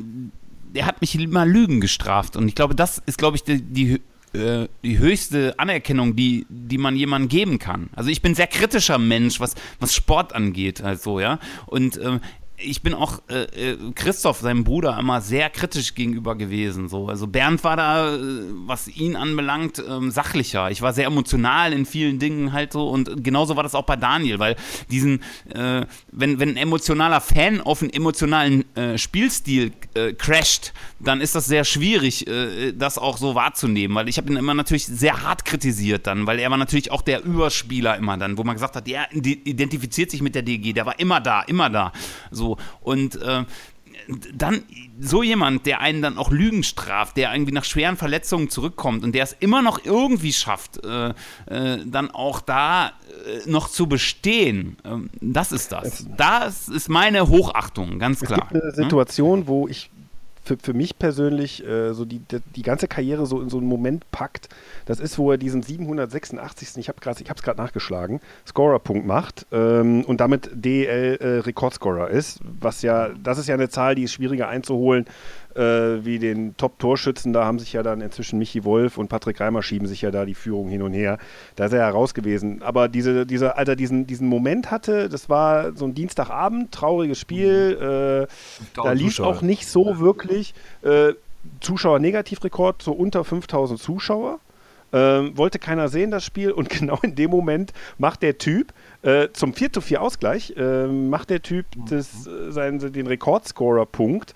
der hat mich immer Lügen gestraft. Und ich glaube, das ist, glaube ich, die, die, äh, die höchste Anerkennung, die, die man jemandem geben kann. Also ich bin sehr kritischer Mensch, was, was Sport angeht, halt ja. Und äh, ich bin auch äh, äh, Christoph, seinem Bruder, immer sehr kritisch gegenüber gewesen. So. Also Bernd war da, äh, was ihn anbelangt, ähm, sachlicher. Ich war sehr emotional in vielen Dingen halt so und genauso war das auch bei Daniel, weil diesen, äh, wenn, wenn ein emotionaler Fan auf einen emotionalen äh, Spielstil äh, crasht, dann ist das sehr schwierig, das auch so wahrzunehmen, weil ich habe ihn immer natürlich sehr hart kritisiert dann, weil er war natürlich auch der Überspieler immer dann, wo man gesagt hat, der identifiziert sich mit der DG, der war immer da, immer da. So und äh, dann so jemand, der einen dann auch Lügen straft, der irgendwie nach schweren Verletzungen zurückkommt und der es immer noch irgendwie schafft, äh, äh, dann auch da äh, noch zu bestehen, ähm, das ist das. Das ist meine Hochachtung, ganz klar. Es gibt eine Situation, wo ich für, für mich persönlich äh, so die, die, die, ganze Karriere so in so einen Moment packt. Das ist, wo er diesen 786. Ich habe es gerade nachgeschlagen, Scorerpunkt macht ähm, und damit DL äh, ist. Was ja, das ist ja eine Zahl, die ist schwieriger einzuholen äh, wie den Top-Torschützen. Da haben sich ja dann inzwischen Michi Wolf und Patrick Reimer schieben sich ja da die Führung hin und her. Da ist er ja raus gewesen. Aber diese, diese, als er diesen, diesen Moment hatte, das war so ein Dienstagabend, trauriges Spiel. Mhm. Äh, da lief auch nicht so wirklich. Äh, Zuschauer-Negativrekord, so unter 5000 Zuschauer. Ähm, wollte keiner sehen, das Spiel. Und genau in dem Moment macht der Typ äh, zum 4 zu 4 Ausgleich, äh, macht der Typ das, äh, seinen, den Rekordscorer-Punkt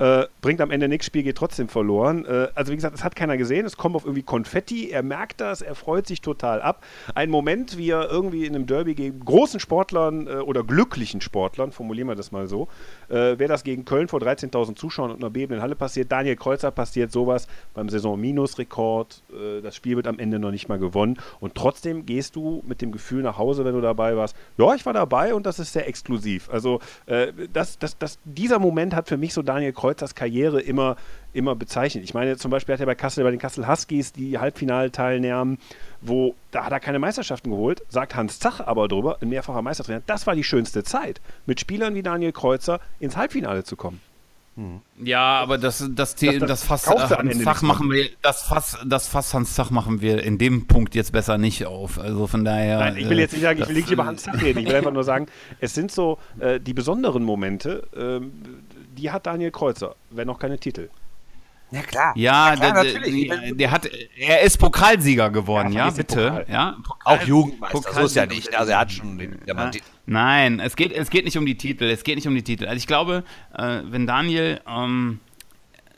äh, bringt am Ende nichts, Spiel geht trotzdem verloren. Äh, also wie gesagt, es hat keiner gesehen, es kommt auf irgendwie Konfetti, er merkt das, er freut sich total ab. Ein Moment, wie er irgendwie in einem Derby gegen großen Sportlern äh, oder glücklichen Sportlern, formulieren wir das mal so, äh, wäre das gegen Köln vor 13.000 Zuschauern und einer bebenden Halle passiert, Daniel Kreuzer passiert sowas beim Saison-Minus-Rekord, äh, das Spiel wird am Ende noch nicht mal gewonnen und trotzdem gehst du mit dem Gefühl nach Hause, wenn du dabei warst, ja, ich war dabei und das ist sehr exklusiv. Also äh, das, das, das, dieser Moment hat für mich so Daniel Kreuzer Kreuzers Karriere immer, immer bezeichnet. Ich meine, zum Beispiel hat er bei Kassel, bei den Kassel Huskies die Halbfinalteilnahmen, wo, da hat er keine Meisterschaften geholt, sagt Hans Zach aber drüber, ein mehrfacher Meistertrainer, das war die schönste Zeit, mit Spielern wie Daniel Kreuzer ins Halbfinale zu kommen. Hm. Ja, aber das, das, das, das Fass äh, Hans Zach machen wir, das Fass, das Fass Hans Zach machen wir in dem Punkt jetzt besser nicht auf. Also von daher. Nein, ich will jetzt nicht sagen, ich will nicht über Hans Zach reden. Ich will einfach nur sagen, es sind so äh, die besonderen Momente, äh, die hat Daniel Kreuzer, wenn noch keine Titel. Ja, klar. Ja, ja klar, der, natürlich. Der, der, hat, er ist Pokalsieger geworden, ja, ja bitte. Pokal. Ja, Pokal, auch Jugendmeister, so ist ja nicht. Also er hat schon den, ja. Nein, es geht, es geht nicht um die Titel, es geht nicht um die Titel. Also ich glaube, äh, wenn Daniel ähm,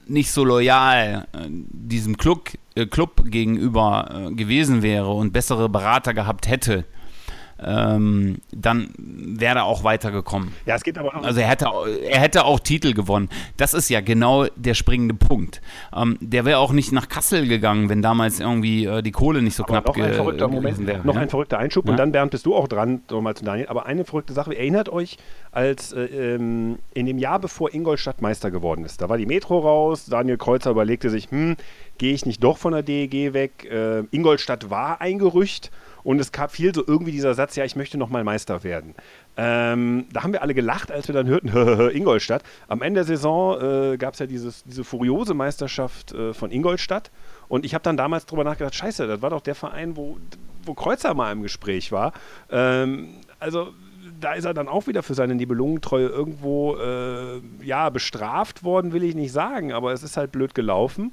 nicht so loyal äh, diesem Club, äh, Club gegenüber äh, gewesen wäre und bessere Berater gehabt hätte, ähm, dann wäre er auch weitergekommen. Ja, es geht aber auch. Also er hätte, er hätte auch Titel gewonnen. Das ist ja genau der springende Punkt. Ähm, der wäre auch nicht nach Kassel gegangen, wenn damals irgendwie äh, die Kohle nicht so aber knapp noch ein verrückter Moment, wäre. Noch ja? ein verrückter Einschub ja? und dann, Bernd, bist du auch dran, nochmal zu Daniel. Aber eine verrückte Sache, erinnert euch, als äh, ähm, in dem Jahr, bevor Ingolstadt Meister geworden ist, da war die Metro raus, Daniel Kreuzer überlegte sich, hm, gehe ich nicht doch von der DEG weg? Äh, Ingolstadt war ein Gerücht und es gab viel so irgendwie dieser Satz, ja, ich möchte nochmal Meister werden. Ähm, da haben wir alle gelacht, als wir dann hörten, Ingolstadt. Am Ende der Saison äh, gab es ja dieses, diese furiose Meisterschaft äh, von Ingolstadt. Und ich habe dann damals drüber nachgedacht, scheiße, das war doch der Verein, wo, wo Kreuzer mal im Gespräch war. Ähm, also da ist er dann auch wieder für seine Nibelungentreue irgendwo äh, ja, bestraft worden, will ich nicht sagen, aber es ist halt blöd gelaufen.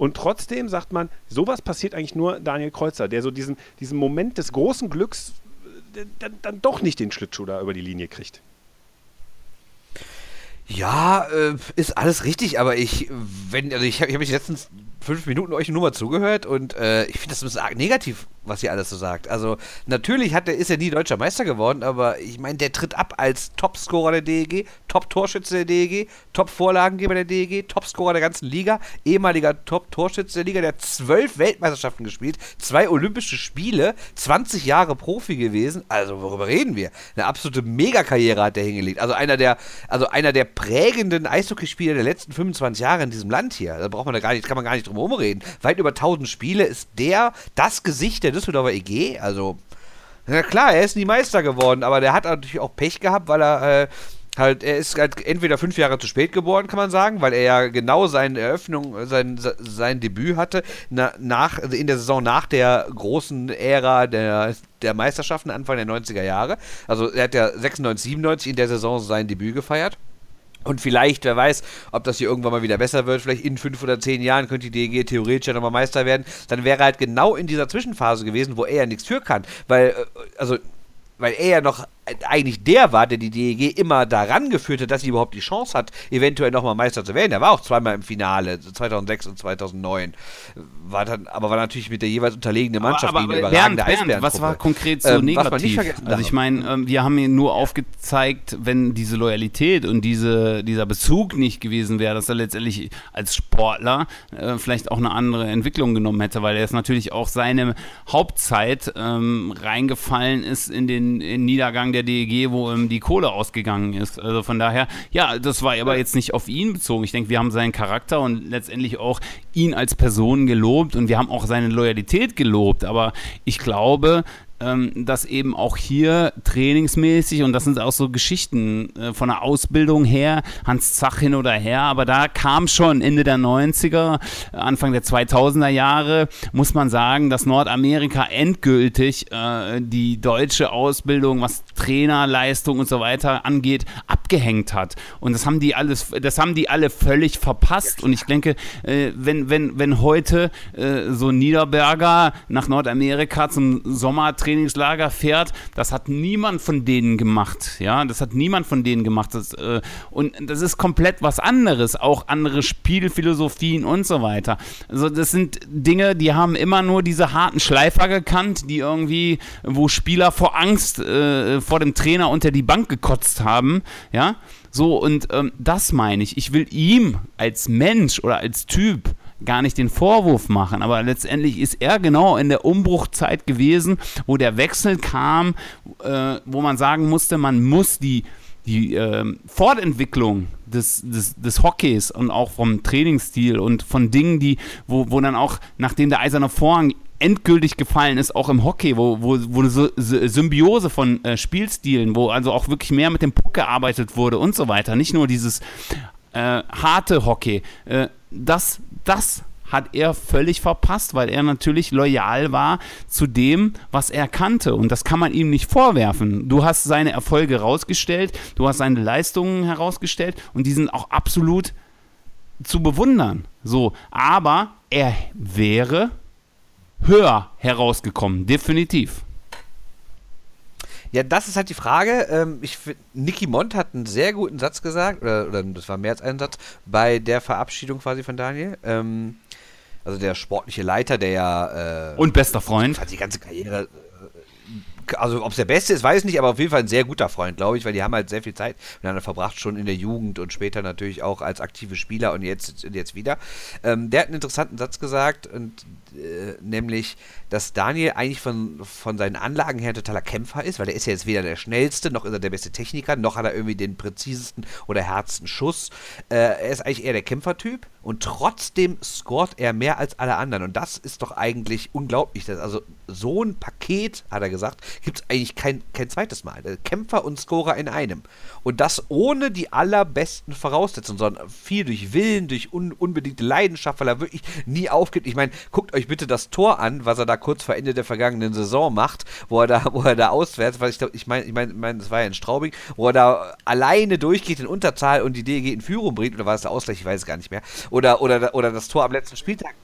Und trotzdem sagt man, sowas passiert eigentlich nur Daniel Kreuzer, der so diesen, diesen Moment des großen Glücks dann, dann doch nicht den Schlittschuh da über die Linie kriegt. Ja, äh, ist alles richtig, aber ich, wenn, also ich habe ich hab mich letztens fünf Minuten euch nur mal zugehört und äh, ich finde das ein bisschen negativ, was ihr alles so sagt. Also natürlich hat er, ist er nie deutscher Meister geworden, aber ich meine, der tritt ab als Topscorer der DEG, Top-Torschütze der DEG, Top-Vorlagengeber der DEG, Topscorer der ganzen Liga, ehemaliger Top-Torschütze der Liga, der hat zwölf Weltmeisterschaften gespielt, zwei Olympische Spiele, 20 Jahre Profi gewesen. Also worüber reden wir? Eine absolute Megakarriere hat der hingelegt. Also einer der, also einer der prägenden Eishockeyspieler der letzten 25 Jahre in diesem Land hier. Da braucht man da gar nicht, kann man gar nicht drum reden. Weit über 1000 Spiele ist der das Gesicht der Düsseldorfer EG. Also, na klar, er ist nie Meister geworden, aber der hat natürlich auch Pech gehabt, weil er äh, halt, er ist halt entweder fünf Jahre zu spät geboren, kann man sagen, weil er ja genau seine Eröffnung, sein, sein Debüt hatte, na, nach, in der Saison nach der großen Ära der, der Meisterschaften Anfang der 90er Jahre. Also er hat ja 96, 97 in der Saison sein Debüt gefeiert. Und vielleicht, wer weiß, ob das hier irgendwann mal wieder besser wird, vielleicht in fünf oder zehn Jahren könnte die DEG theoretisch ja nochmal Meister werden, dann wäre er halt genau in dieser Zwischenphase gewesen, wo er ja nichts für kann. Weil, äh, also, weil er ja noch eigentlich der war, der die DEG immer daran geführt hat, dass sie überhaupt die Chance hat, eventuell nochmal Meister zu werden. Er war auch zweimal im Finale, 2006 und 2009. War dann, aber war natürlich mit der jeweils unterlegenen Mannschaft aber, aber, gegen überragende Bernd, Bernd, Was war konkret so ähm, negativ? also ich meine, ähm, wir haben ihn nur aufgezeigt, wenn diese Loyalität und diese, dieser Bezug nicht gewesen wäre, dass er letztendlich als Sportler äh, vielleicht auch eine andere Entwicklung genommen hätte, weil er jetzt natürlich auch seine Hauptzeit ähm, reingefallen ist in den in Niedergang der DEG, wo ähm, die Kohle ausgegangen ist. Also von daher, ja, das war aber jetzt nicht auf ihn bezogen. Ich denke, wir haben seinen Charakter und letztendlich auch ihn als Person gelobt und wir haben auch seine Loyalität gelobt. Aber ich glaube, ähm, dass eben auch hier trainingsmäßig, und das sind auch so Geschichten äh, von der Ausbildung her, Hans Zach hin oder her, aber da kam schon Ende der 90er, Anfang der 2000er Jahre, muss man sagen, dass Nordamerika endgültig äh, die deutsche Ausbildung, was Trainerleistung und so weiter angeht, abgehängt hat. Und das haben die alles, das haben die alle völlig verpasst. Und ich denke, äh, wenn, wenn, wenn heute äh, so Niederberger nach Nordamerika zum Sommertraining Trainingslager fährt, das hat niemand von denen gemacht. Ja, das hat niemand von denen gemacht. Das, äh, und das ist komplett was anderes, auch andere Spielphilosophien und so weiter. Also das sind Dinge, die haben immer nur diese harten Schleifer gekannt, die irgendwie, wo Spieler vor Angst äh, vor dem Trainer unter die Bank gekotzt haben. Ja, so und ähm, das meine ich. Ich will ihm als Mensch oder als Typ gar nicht den Vorwurf machen, aber letztendlich ist er genau in der Umbruchzeit gewesen, wo der Wechsel kam, äh, wo man sagen musste, man muss die, die äh, Fortentwicklung des, des, des Hockeys und auch vom Trainingsstil und von Dingen, die, wo, wo dann auch, nachdem der eiserne Vorhang endgültig gefallen ist, auch im Hockey, wo, wo, wo eine Symbiose von äh, Spielstilen, wo also auch wirklich mehr mit dem Puck gearbeitet wurde und so weiter. Nicht nur dieses äh, harte Hockey. Äh, das das hat er völlig verpasst, weil er natürlich loyal war zu dem, was er kannte. Und das kann man ihm nicht vorwerfen. Du hast seine Erfolge herausgestellt, du hast seine Leistungen herausgestellt und die sind auch absolut zu bewundern. So, aber er wäre höher herausgekommen, definitiv. Ja, das ist halt die Frage. Ähm, ich Nicky Mont hat einen sehr guten Satz gesagt, oder, oder das war mehr als ein Satz, bei der Verabschiedung quasi von Daniel. Ähm, also der sportliche Leiter, der ja. Äh, Und bester Freund. Hat die ganze Karriere also ob es der Beste ist, weiß ich nicht, aber auf jeden Fall ein sehr guter Freund, glaube ich, weil die haben halt sehr viel Zeit miteinander verbracht, schon in der Jugend und später natürlich auch als aktive Spieler und jetzt, jetzt wieder. Ähm, der hat einen interessanten Satz gesagt, und, äh, nämlich, dass Daniel eigentlich von, von seinen Anlagen her ein totaler Kämpfer ist, weil er ist ja jetzt weder der schnellste, noch ist er der beste Techniker, noch hat er irgendwie den präzisesten oder härtesten Schuss. Äh, er ist eigentlich eher der Kämpfertyp und trotzdem scoret er mehr als alle anderen und das ist doch eigentlich unglaublich. Dass, also so ein Paket, hat er gesagt, gibt es eigentlich kein, kein zweites Mal. Kämpfer und Scorer in einem. Und das ohne die allerbesten Voraussetzungen, sondern viel durch Willen, durch un unbedingte Leidenschaft, weil er wirklich nie aufgibt. Ich meine, guckt euch bitte das Tor an, was er da kurz vor Ende der vergangenen Saison macht, wo er da, wo er da auswärts, weil ich glaube, ich meine, ich meine, mein, das war ja in Straubing, wo er da alleine durchgeht in Unterzahl und die DEG in Führung bringt, oder war es der Ausgleich, ich weiß es gar nicht mehr. Oder, oder, oder das Tor am letzten Spieltag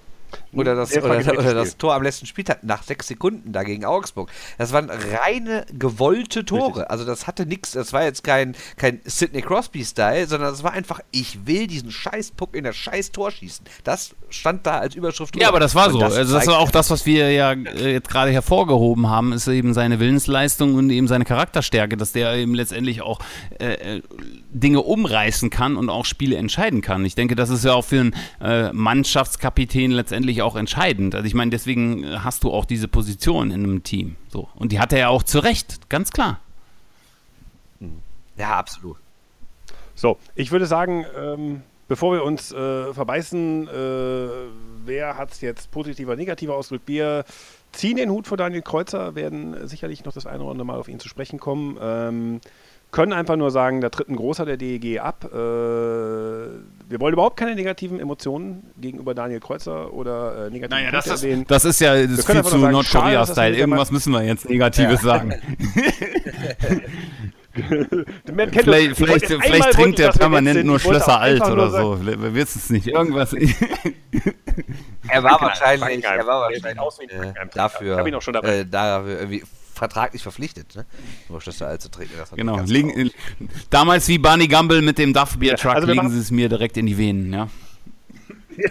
Oder das, Der oder, oder das. Tor am letzten Spieltag nach sechs Sekunden da gegen Augsburg. Das waren reine gewollte Tore. Also das hatte nichts, das war jetzt kein, kein Sidney Crosby-Style, sondern das war einfach, ich will diesen scheiß Puck in das scheiß Tor schießen. Das stand da als Überschrift Ja, aber das war Und so. also das war auch das, was wir ja äh, jetzt gerade hervorgehoben haben, ist eben seine Willensleistung und eben seine Charakterstärke, dass der eben letztendlich auch äh, äh, Dinge umreißen kann und auch Spiele entscheiden kann. Ich denke, das ist ja auch für einen äh, Mannschaftskapitän letztendlich auch entscheidend. Also ich meine, deswegen äh, hast du auch diese Position in einem Team. So. Und die hat er ja auch zu Recht, ganz klar. Ja, absolut. So, ich würde sagen, ähm, bevor wir uns äh, verbeißen, äh, wer hat es jetzt positiver, negativer ausgedrückt? Wir ziehen den Hut vor Daniel Kreuzer, werden sicherlich noch das eine oder andere Mal auf ihn zu sprechen kommen. Ähm, können einfach nur sagen, da tritt ein großer der DEG ab. Äh, wir wollen überhaupt keine negativen Emotionen gegenüber Daniel Kreuzer oder äh, negativen Naja, das ist, das ist ja das ist viel zu sagen, Nordkorea-Style. Irgendwas müssen wir jetzt Negatives sagen. Man kennt Vielleicht, vielleicht, vielleicht trinkt er permanent nur Schlösser alt oder sagen- so. Wir wissen es nicht. Irgendwas. Er war wahrscheinlich, er war wahrscheinlich aus wie ein äh, Frankenheim-Trinker. dafür, äh, dafür irgendwie vertraglich verpflichtet, ne? Das hat Genau. traurig. damals wie Barney Gumble mit dem Duff Beer Truck also legen sie es mir direkt in die Venen, ja.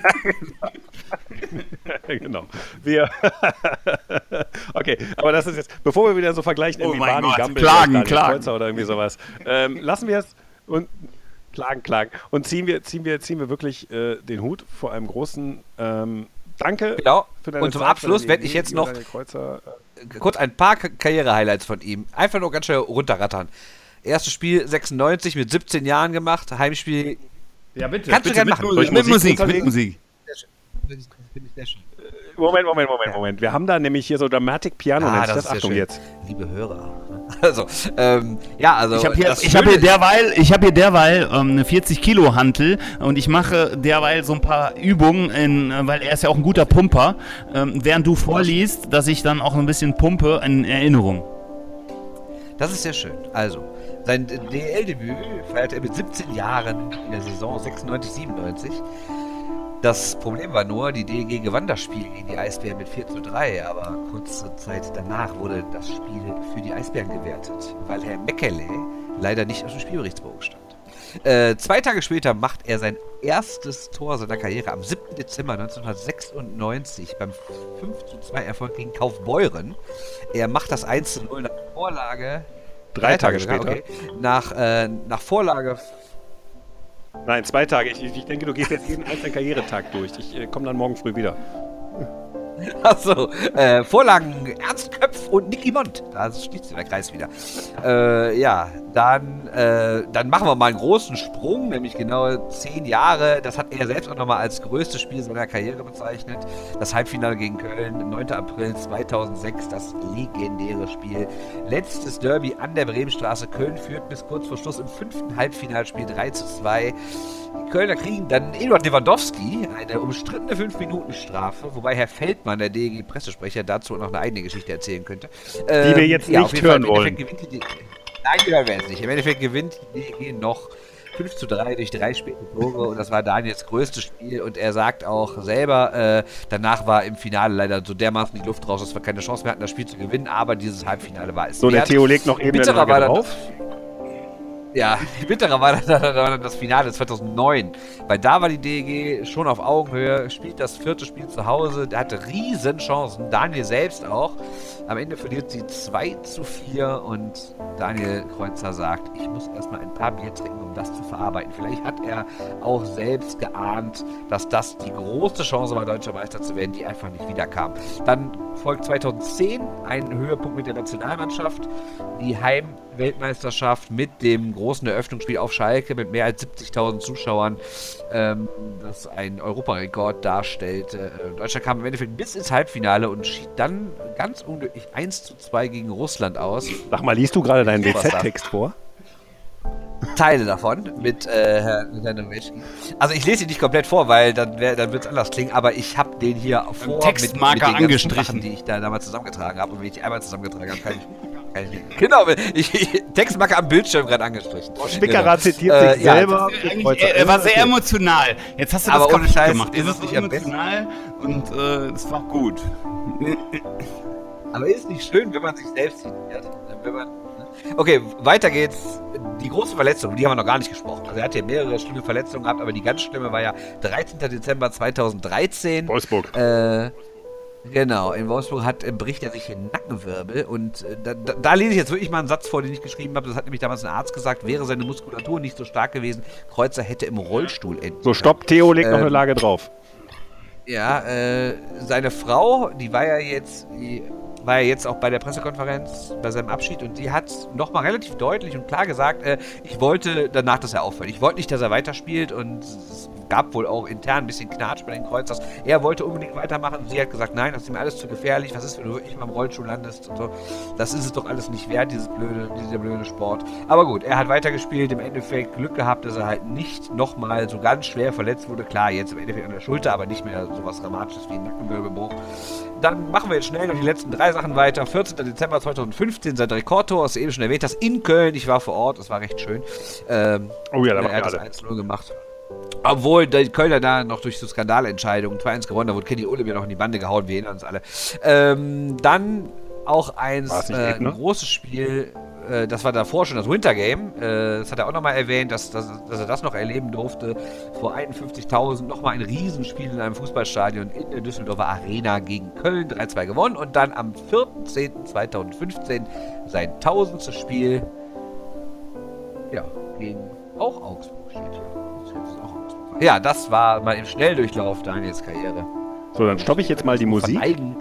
genau. Wir okay, aber das ist jetzt, bevor wir wieder so vergleichen, Oh irgendwie Barney Gott, Gumble klagen, klagen. Oder irgendwie sowas, ähm, lassen wir es und klagen, klagen und ziehen wir, ziehen wir, ziehen wir wirklich äh, den Hut vor einem großen ähm, Danke. Genau. für deine Und zum Zeit, Abschluss werde ich jetzt noch äh, kurz ein paar Ka- Karriere-Highlights von ihm. Einfach nur ganz schnell runterrattern. Erstes Spiel 96 mit 17 Jahren gemacht. Heimspiel. Ja, bitte. Kannst du gern machen. Mit, mit Musik, mit? Musik. Moment, Moment, Moment, Moment. Wir haben da nämlich hier so Dramatic Piano, sich das. ist ja Achtung schön. jetzt. Liebe Hörer. Also, ähm, ja, also. Ich habe hier, das ich hab hier derweil, ich hab hier derweil ähm, eine 40 Kilo Hantel und ich mache derweil so ein paar Übungen, in, weil er ist ja auch ein guter Pumper, ähm, während du vorliest, dass ich dann auch ein bisschen pumpe in Erinnerung. Das ist sehr schön. Also, sein DL-Debüt feierte er mit 17 Jahren in der Saison 96, 97. Das Problem war nur, die DEG gewann das Spiel gegen die Eisbären mit 4 zu 3, aber kurze Zeit danach wurde das Spiel für die Eisbären gewertet, weil Herr Meckele leider nicht auf dem Spielberichtsbogen stand. Äh, zwei Tage später macht er sein erstes Tor seiner Karriere am 7. Dezember 1996 beim 5 zu 2 Erfolg gegen Kaufbeuren. Er macht das 1 zu 0 nach Vorlage. Drei Tage sogar, später. okay. Nach, äh, nach Vorlage Nein, zwei Tage. Ich, ich denke, du gehst jetzt jeden einzelnen Karrieretag durch. Ich äh, komme dann morgen früh wieder. Achso, äh, Vorlagen Ernst Köpf und Nicky Mont. Da schließt sich der Kreis wieder. Äh, ja, dann, äh, dann machen wir mal einen großen Sprung, nämlich genau zehn Jahre. Das hat er selbst auch nochmal als größtes Spiel seiner Karriere bezeichnet. Das Halbfinale gegen Köln, 9. April 2006, das legendäre Spiel. Letztes Derby an der Bremenstraße. Köln führt bis kurz vor Schluss im fünften Halbfinalspiel 3 zu 2. Die Kölner kriegen dann Eduard Lewandowski, eine umstrittene 5-Minuten-Strafe, wobei Herr Feldmann, der DEG-Pressesprecher, dazu noch eine eigene Geschichte erzählen könnte. Ähm, wir jetzt ja, nicht Fall, hören gewinnt die, Nein, die hören wir jetzt nicht. Im Endeffekt gewinnt die DEG noch 5 zu 3 durch drei späte Tore und das war Daniels größtes Spiel und er sagt auch selber, äh, danach war im Finale leider so dermaßen die Luft raus, dass wir keine Chance mehr hatten, das Spiel zu gewinnen, aber dieses Halbfinale war es So, der wert. Theo legt noch eben Bitterer war dann-. Ja, bitterer war dann, das Finale 2009, weil da war die DEG schon auf Augenhöhe, spielt das vierte Spiel zu Hause, hatte riesen Chancen, Daniel selbst auch. Am Ende verliert sie 2 zu 4 und Daniel Kreuzer sagt, ich muss erstmal ein paar Bier trinken, um das zu verarbeiten. Vielleicht hat er auch selbst geahnt, dass das die große Chance war, deutscher Meister zu werden, die einfach nicht wiederkam. Dann folgt 2010 ein Höhepunkt mit der Nationalmannschaft, die Heim-Weltmeisterschaft mit dem großen Eröffnungsspiel auf Schalke mit mehr als 70.000 Zuschauern, ähm, das ein Europarekord darstellte. Äh, Deutschland kam im Endeffekt bis ins Halbfinale und schied dann ganz unglücklich 1 zu 2 gegen Russland aus. Sag mal, liest du gerade deinen? WZ-Text vor? Teile davon mit äh, Herrn Nowitzki. Also ich lese ihn nicht komplett vor, weil dann, wär- dann wird es anders klingen, aber ich habe den hier vor Textmarker den ganzen angestrichen. Sachen, die ich da damals zusammengetragen habe. Und wenn ich die einmal zusammengetragen habe, kann ich Genau, ich, ich Textmarke am Bildschirm gerade angestrichen. Spickerer genau. zitiert sich äh, selber. Ja, er war sehr emotional. Jetzt hast du das Aber ohne Scheiß, gemacht. Es ist nicht emotional und äh, es war gut. Aber ist nicht schön, wenn man sich selbst zitiert. Wenn man Okay, weiter geht's. Die große Verletzung, die haben wir noch gar nicht gesprochen. Also er hat ja mehrere schlimme Verletzungen gehabt, aber die ganz schlimme war ja 13. Dezember 2013. Wolfsburg. Äh, genau, in Wolfsburg hat, äh, bricht er sich den Nackenwirbel und äh, da, da, da, lese ich jetzt wirklich mal einen Satz vor, den ich geschrieben habe. Das hat nämlich damals ein Arzt gesagt, wäre seine Muskulatur nicht so stark gewesen, Kreuzer hätte im Rollstuhl enden. So, stopp, Theo legt ähm, noch eine ähm, Lage drauf. Ja, äh, seine Frau, die war ja jetzt, die war ja jetzt auch bei der Pressekonferenz bei seinem Abschied und die hat nochmal relativ deutlich und klar gesagt, äh, ich wollte danach, dass er aufhört. Ich wollte nicht, dass er weiterspielt und es gab wohl auch intern ein bisschen Knatsch bei den Kreuzers. Er wollte unbedingt weitermachen sie hat gesagt, nein, das ist mir alles zu gefährlich. Was ist, wenn du wirklich mal im Rollstuhl landest und so. Das ist es doch alles nicht wert, dieses blöde, dieser blöde Sport. Aber gut, er hat weitergespielt, im Endeffekt Glück gehabt, dass er halt nicht nochmal so ganz schwer verletzt wurde. Klar, jetzt im Endeffekt an der Schulter, aber nicht mehr so was Dramatisches wie ein Nackenwirbelbruch. Dann machen wir jetzt schnell noch die letzten drei Sachen weiter. 14. Dezember 2015, sein Rekordtor, was du eben schon erwähnt hast, in Köln. Ich war vor Ort, es war recht schön. Ähm, oh ja, da war er hat das 1-0 gemacht. Obwohl die Kölner da noch durch so Skandalentscheidungen 2-1 gewonnen, da wurde Kenny Ulle mir noch in die Bande gehauen, wir erinnern uns alle. Ähm, dann auch eins, äh, ein großes Spiel, äh, das war davor schon das Winter Game. Äh, das hat er auch nochmal erwähnt, dass, dass, dass, er das noch erleben durfte. Vor 51.000 nochmal ein Riesenspiel in einem Fußballstadion in der Düsseldorfer Arena gegen Köln 3-2 gewonnen und dann am 4.10.2015 sein tausendstes Spiel ja, gegen auch Augsburg steht hier. Ja, das war mal im Schnelldurchlauf Daniels Karriere. So, dann stoppe ich jetzt mal die Musik. Verneigen.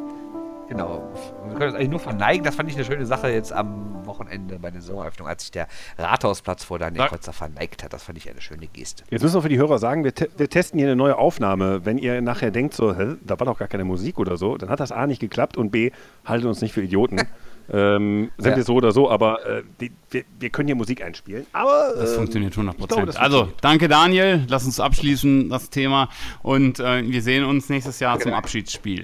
Genau. Wir können uns eigentlich nur verneigen. Das fand ich eine schöne Sache jetzt am Wochenende bei der Saisoneröffnung, als sich der Rathausplatz vor Daniel Kreuzer verneigt hat. Das fand ich eine schöne Geste. Jetzt müssen wir für die Hörer sagen, wir, te wir testen hier eine neue Aufnahme. Wenn ihr nachher denkt, so, hä, da war doch gar keine Musik oder so, dann hat das A nicht geklappt und B, haltet uns nicht für Idioten. ähm, sind ja. wir so oder so, aber äh, die, wir, wir, können hier Musik einspielen. Aber das äh, funktioniert 100 Prozent. Also danke Daniel, lass uns abschließen das Thema und äh, wir sehen uns nächstes Jahr zum Abschiedsspiel.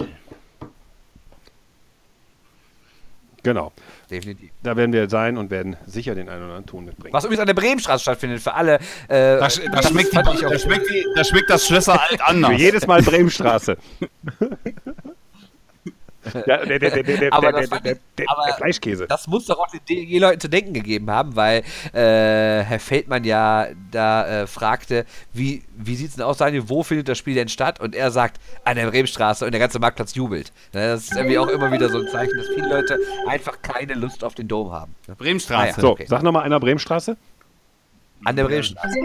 Genau. Definitiv. Da werden wir sein und werden sicher den einen oder anderen Ton mitbringen. Was übrigens an der Bremenstraße stattfindet, für alle. Äh, da, da, schmeckt, die, da, schmeckt die, da schmeckt das Schlösser alt anders. Für jedes Mal Bremenstraße. Ja, der, der, der, aber der, der, der, Fleischkäse. Das muss doch auch den DEG-Leuten zu denken gegeben haben, weil äh, Herr Feldmann ja da äh, fragte, wie, wie sieht es denn aus, Daniel, wo findet das Spiel denn statt? Und er sagt, an der Bremenstraße und der ganze Marktplatz jubelt. Ne, das ist irgendwie auch immer wieder so ein Zeichen, dass viele Leute einfach keine Lust auf den Dom haben. Ne? Bremenstraße. Ah, so, okay. sag nochmal einer Bremenstraße. An der Bremenstraße.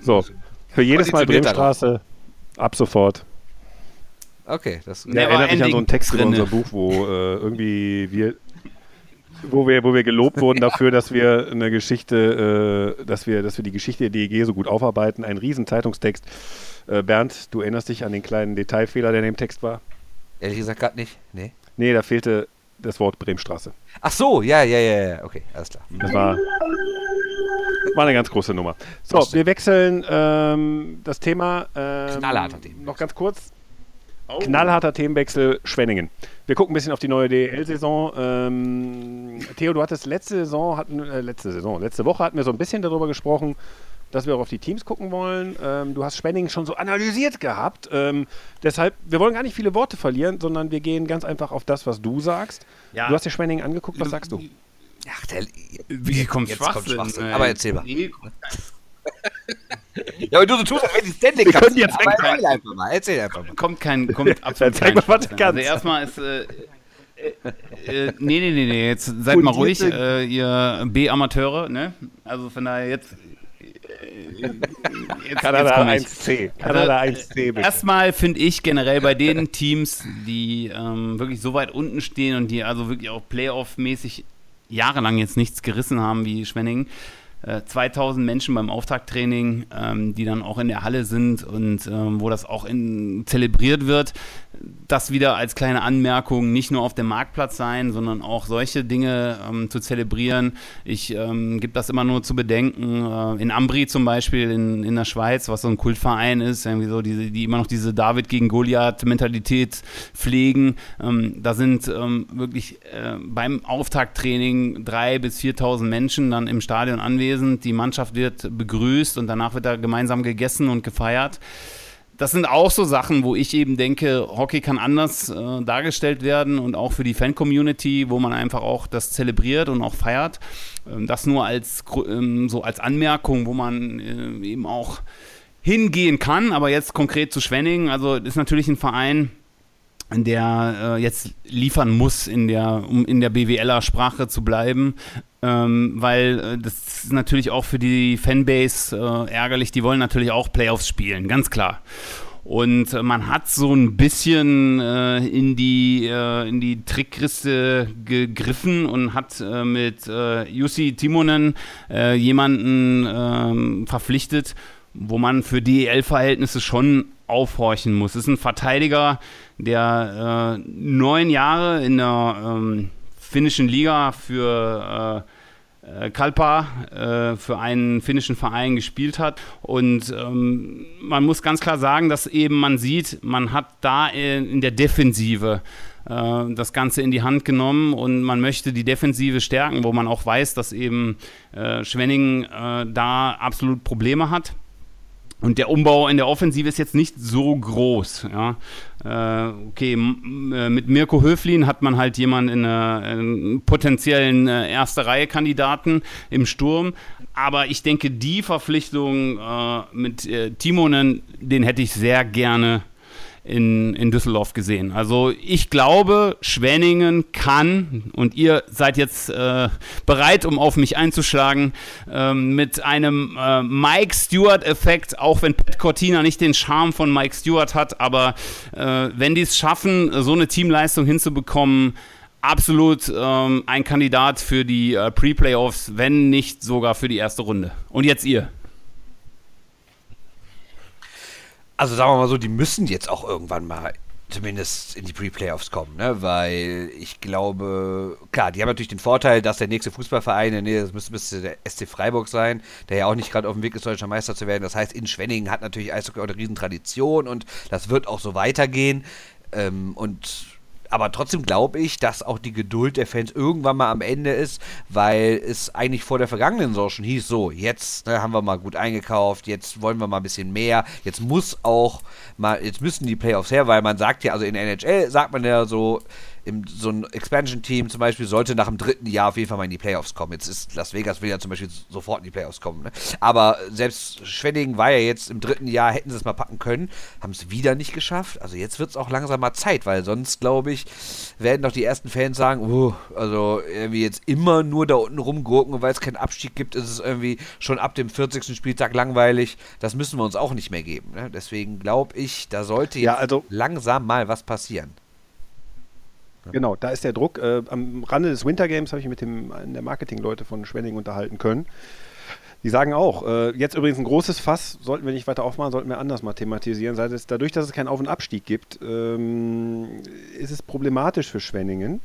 So, für jedes Mal Bremenstraße ab sofort. Okay, das ja, erinnert mich an so einen Text in unserem Buch, wo äh, irgendwie wir wo wir, wo wir gelobt wurden dafür, dass wir eine Geschichte, äh, dass wir, dass wir die Geschichte der DEG so gut aufarbeiten. Ein riesen Zeitungstext. Äh, Bernd, du erinnerst dich an den kleinen Detailfehler, der in dem Text war? Ehrlich gesagt gerade nicht. Nee. Nee, da fehlte das Wort Bremenstraße. Ach so, ja, ja, ja, ja. Okay, alles klar. Das war, war eine ganz große Nummer. So, wir wechseln ähm, das Thema. Ähm, Knallharter Thema. Noch ganz kurz. Oh. Knallharter Themenwechsel Schwenningen. Wir gucken ein bisschen auf die neue DL-Saison. Ähm, Theo, du hattest letzte Saison, hatten, äh, letzte Saison, letzte Woche hatten wir so ein bisschen darüber gesprochen, dass wir auch auf die Teams gucken wollen. Ähm, du hast Schwenningen schon so analysiert gehabt. Ähm, deshalb, wir wollen gar nicht viele Worte verlieren, sondern wir gehen ganz einfach auf das, was du sagst. Ja. Du hast dir Schwenningen angeguckt, was sagst du? Ach, der, wie kommt jetzt Schwachsinn? Kommt Schwachsinn. Aber erzähl mal. Nee, ja, aber du so tust, als wenn die Stanley Cup. können jetzt aber erzähl einfach mal, erzähl einfach mal. Kommt kein, kommt absolut kein mal, was Also erstmal ist, äh, äh, äh, nee, nee, nee, nee, jetzt seid Und mal ruhig, äh, ihr B-Amateure, ne? Also von daher jetzt äh, Jetzt, Kanada jetzt 1C. Kanada also, 1C. Erstmal finde ich generell bei den Teams, die ähm, wirklich so weit unten stehen und die also wirklich auch Playoff-mäßig jahrelang jetzt nichts gerissen haben wie Schwenningen, äh, 2000 Menschen beim Auftakttraining, ähm, die dann auch in der Halle sind und ähm, wo das auch in, zelebriert wird. Das wieder als kleine Anmerkung, nicht nur auf dem Marktplatz sein, sondern auch solche Dinge ähm, zu zelebrieren. Ich ähm, gebe das immer nur zu bedenken. Äh, in Ambri zum Beispiel in, in der Schweiz, was so ein Kultverein ist, irgendwie so diese, die immer noch diese David gegen Goliath-Mentalität pflegen. Ähm, da sind ähm, wirklich äh, beim Auftakttraining drei bis 4.000 Menschen dann im Stadion anwesend. Die Mannschaft wird begrüßt und danach wird da gemeinsam gegessen und gefeiert das sind auch so Sachen, wo ich eben denke, Hockey kann anders äh, dargestellt werden und auch für die Fan-Community, wo man einfach auch das zelebriert und auch feiert. Ähm, das nur als ähm, so als Anmerkung, wo man äh, eben auch hingehen kann. Aber jetzt konkret zu Schwenning, also ist natürlich ein Verein, der äh, jetzt liefern muss, in der, um in der BWLer Sprache zu bleiben, ähm, weil äh, das ist natürlich auch für die Fanbase äh, ärgerlich. Die wollen natürlich auch Playoffs spielen, ganz klar. Und äh, man hat so ein bisschen äh, in, die, äh, in die Trickkiste gegriffen und hat mit Jussi Timonen jemanden ähm, verpflichtet, wo man für DEL-Verhältnisse schon aufhorchen muss. Es ist ein Verteidiger, der neun Jahre in der ähm, finnischen Liga für äh, Kalpa äh, für einen finnischen Verein gespielt hat. Und ähm, man muss ganz klar sagen, dass eben man sieht, man hat da in, in der Defensive äh, das Ganze in die Hand genommen und man möchte die Defensive stärken, wo man auch weiß, dass eben äh, Schwenning äh, da absolut Probleme hat. Und der Umbau in der Offensive ist jetzt nicht so groß. Ja. Äh, okay, äh, mit Mirko Höflin hat man halt jemanden in einer in potenziellen äh, erste Reihe Kandidaten im Sturm. Aber ich denke, die Verpflichtung äh, mit äh, Timonen, den hätte ich sehr gerne in, in Düsseldorf gesehen. Also ich glaube, Schwenningen kann, und ihr seid jetzt äh, bereit, um auf mich einzuschlagen, äh, mit einem äh, Mike Stewart-Effekt, auch wenn Pat Cortina nicht den Charme von Mike Stewart hat, aber äh, wenn die es schaffen, so eine Teamleistung hinzubekommen, absolut ähm, ein Kandidat für die äh, Pre-Playoffs, wenn nicht sogar für die erste Runde. Und jetzt ihr. Also sagen wir mal so, die müssen jetzt auch irgendwann mal zumindest in die Pre-Playoffs kommen, ne? Weil ich glaube, klar, die haben natürlich den Vorteil, dass der nächste Fußballverein, in der das müsste, müsste der SC Freiburg sein, der ja auch nicht gerade auf dem Weg ist, deutscher Meister zu werden. Das heißt, in Schwenningen hat natürlich Eishockey auch eine Riesentradition und das wird auch so weitergehen. Ähm, und aber trotzdem glaube ich, dass auch die Geduld der Fans irgendwann mal am Ende ist, weil es eigentlich vor der vergangenen Saison schon hieß, so, jetzt ne, haben wir mal gut eingekauft, jetzt wollen wir mal ein bisschen mehr, jetzt muss auch mal, jetzt müssen die Playoffs her, weil man sagt ja, also in der NHL sagt man ja so, im, so ein Expansion-Team zum Beispiel sollte nach dem dritten Jahr auf jeden Fall mal in die Playoffs kommen. Jetzt ist Las Vegas will ja zum Beispiel sofort in die Playoffs kommen. Ne? Aber selbst Schwenningen war ja jetzt im dritten Jahr, hätten sie es mal packen können, haben es wieder nicht geschafft. Also jetzt wird es auch langsam mal Zeit, weil sonst, glaube ich, werden doch die ersten Fans sagen, uh, also irgendwie jetzt immer nur da unten rumgurken und weil es keinen Abstieg gibt, ist es irgendwie schon ab dem 40. Spieltag langweilig. Das müssen wir uns auch nicht mehr geben. Ne? Deswegen glaube ich, da sollte jetzt ja, also langsam mal was passieren. Genau, da ist der Druck. Äh, am Rande des Winter Games habe ich mit dem, einem der Marketingleute von Schwenning unterhalten können. Die sagen auch, äh, jetzt übrigens ein großes Fass, sollten wir nicht weiter aufmachen, sollten wir anders mal thematisieren. Dadurch, dass es keinen Auf- und Abstieg gibt, ähm, ist es problematisch für Schwenningen.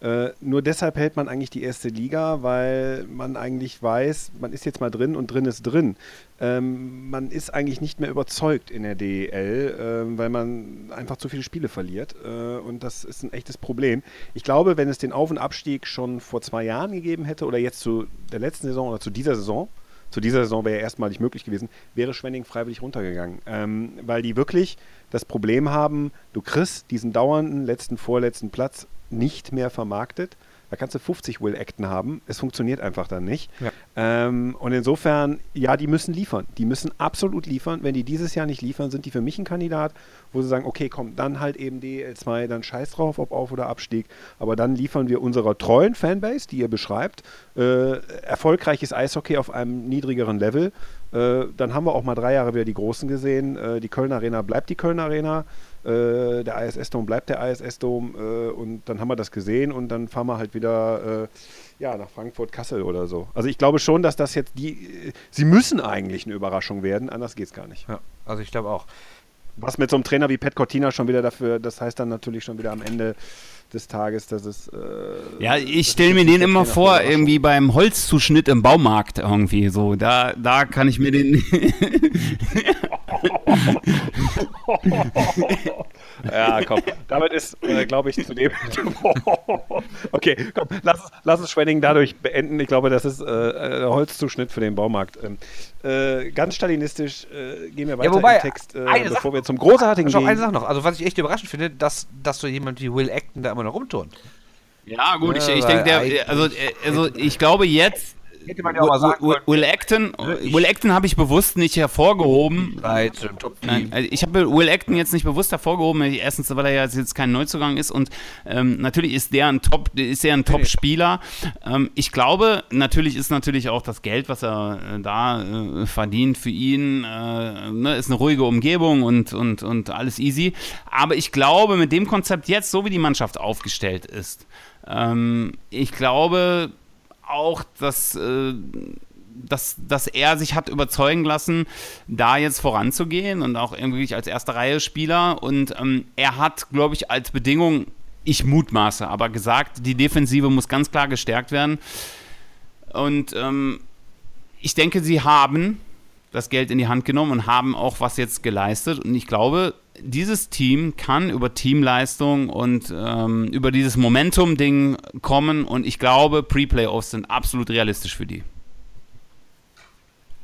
Äh, nur deshalb hält man eigentlich die erste Liga, weil man eigentlich weiß, man ist jetzt mal drin und drin ist drin. Ähm, man ist eigentlich nicht mehr überzeugt in der DEL, äh, weil man einfach zu viele Spiele verliert. Äh, und das ist ein echtes Problem. Ich glaube, wenn es den Auf- und Abstieg schon vor zwei Jahren gegeben hätte oder jetzt zu der letzten Saison oder zu dieser Saison, zu dieser Saison wäre ja erstmalig möglich gewesen, wäre Schwenning freiwillig runtergegangen. Ähm, weil die wirklich das Problem haben, du kriegst diesen dauernden letzten, vorletzten Platz nicht mehr vermarktet. Da kannst du 50 Will-Acten haben. Es funktioniert einfach dann nicht. Ja. Ähm, und insofern, ja, die müssen liefern. Die müssen absolut liefern. Wenn die dieses Jahr nicht liefern, sind die für mich ein Kandidat, wo sie sagen, okay, komm, dann halt eben DL2, dann scheiß drauf, ob Auf- oder Abstieg. Aber dann liefern wir unserer treuen Fanbase, die ihr beschreibt, äh, erfolgreiches Eishockey auf einem niedrigeren Level. Äh, dann haben wir auch mal drei Jahre wieder die Großen gesehen. Äh, die Köln Arena bleibt die Köln Arena. Äh, der ISS-Dom bleibt der ISS-Dom. Äh, und dann haben wir das gesehen und dann fahren wir halt wieder äh, ja, nach Frankfurt, Kassel oder so. Also ich glaube schon, dass das jetzt die. Sie müssen eigentlich eine Überraschung werden, anders geht es gar nicht. Ja, also ich glaube auch. Was mit so einem Trainer wie Pat Cortina schon wieder dafür, das heißt dann natürlich schon wieder am Ende des Tages, dass es. Äh, ja, ich stelle mir den immer vor, irgendwie beim Holzzuschnitt im Baumarkt irgendwie so. Da, da kann ich mir den. ja, komm. Damit ist, äh, glaube ich, zu dem. okay, komm, lass, lass uns Schwenning dadurch beenden. Ich glaube, das ist äh, Holzzuschnitt für den Baumarkt. Ähm, äh, ganz stalinistisch äh, gehen wir weiter ja, wobei, im Text, äh, bevor Sache, wir zum Großartigen gehen. eine Sache noch. Also, was ich echt überraschend finde, dass, dass so jemand wie Will Acton da immer noch rumturnt. Ja, gut, ich, ich denke, der, also, also ich glaube jetzt, Hätte man ja auch mal sagen Will, Will Acton, Will Acton habe ich bewusst nicht hervorgehoben. Nein, also ich habe Will Acton jetzt nicht bewusst hervorgehoben. Erstens, weil er ja jetzt kein Neuzugang ist und ähm, natürlich ist der ein Top, ist er ein Top-Spieler. Ähm, ich glaube, natürlich ist natürlich auch das Geld, was er äh, da äh, verdient für ihn, äh, ne, ist eine ruhige Umgebung und, und, und alles easy. Aber ich glaube, mit dem Konzept jetzt, so wie die Mannschaft aufgestellt ist, ähm, ich glaube, auch, dass, äh, dass, dass er sich hat überzeugen lassen, da jetzt voranzugehen und auch irgendwie als erste Reihe Spieler. Und ähm, er hat, glaube ich, als Bedingung, ich mutmaße, aber gesagt, die Defensive muss ganz klar gestärkt werden. Und ähm, ich denke, sie haben das Geld in die Hand genommen und haben auch was jetzt geleistet. Und ich glaube, dieses Team kann über Teamleistung und ähm, über dieses Momentum-Ding kommen. Und ich glaube, Pre-Playoffs sind absolut realistisch für die.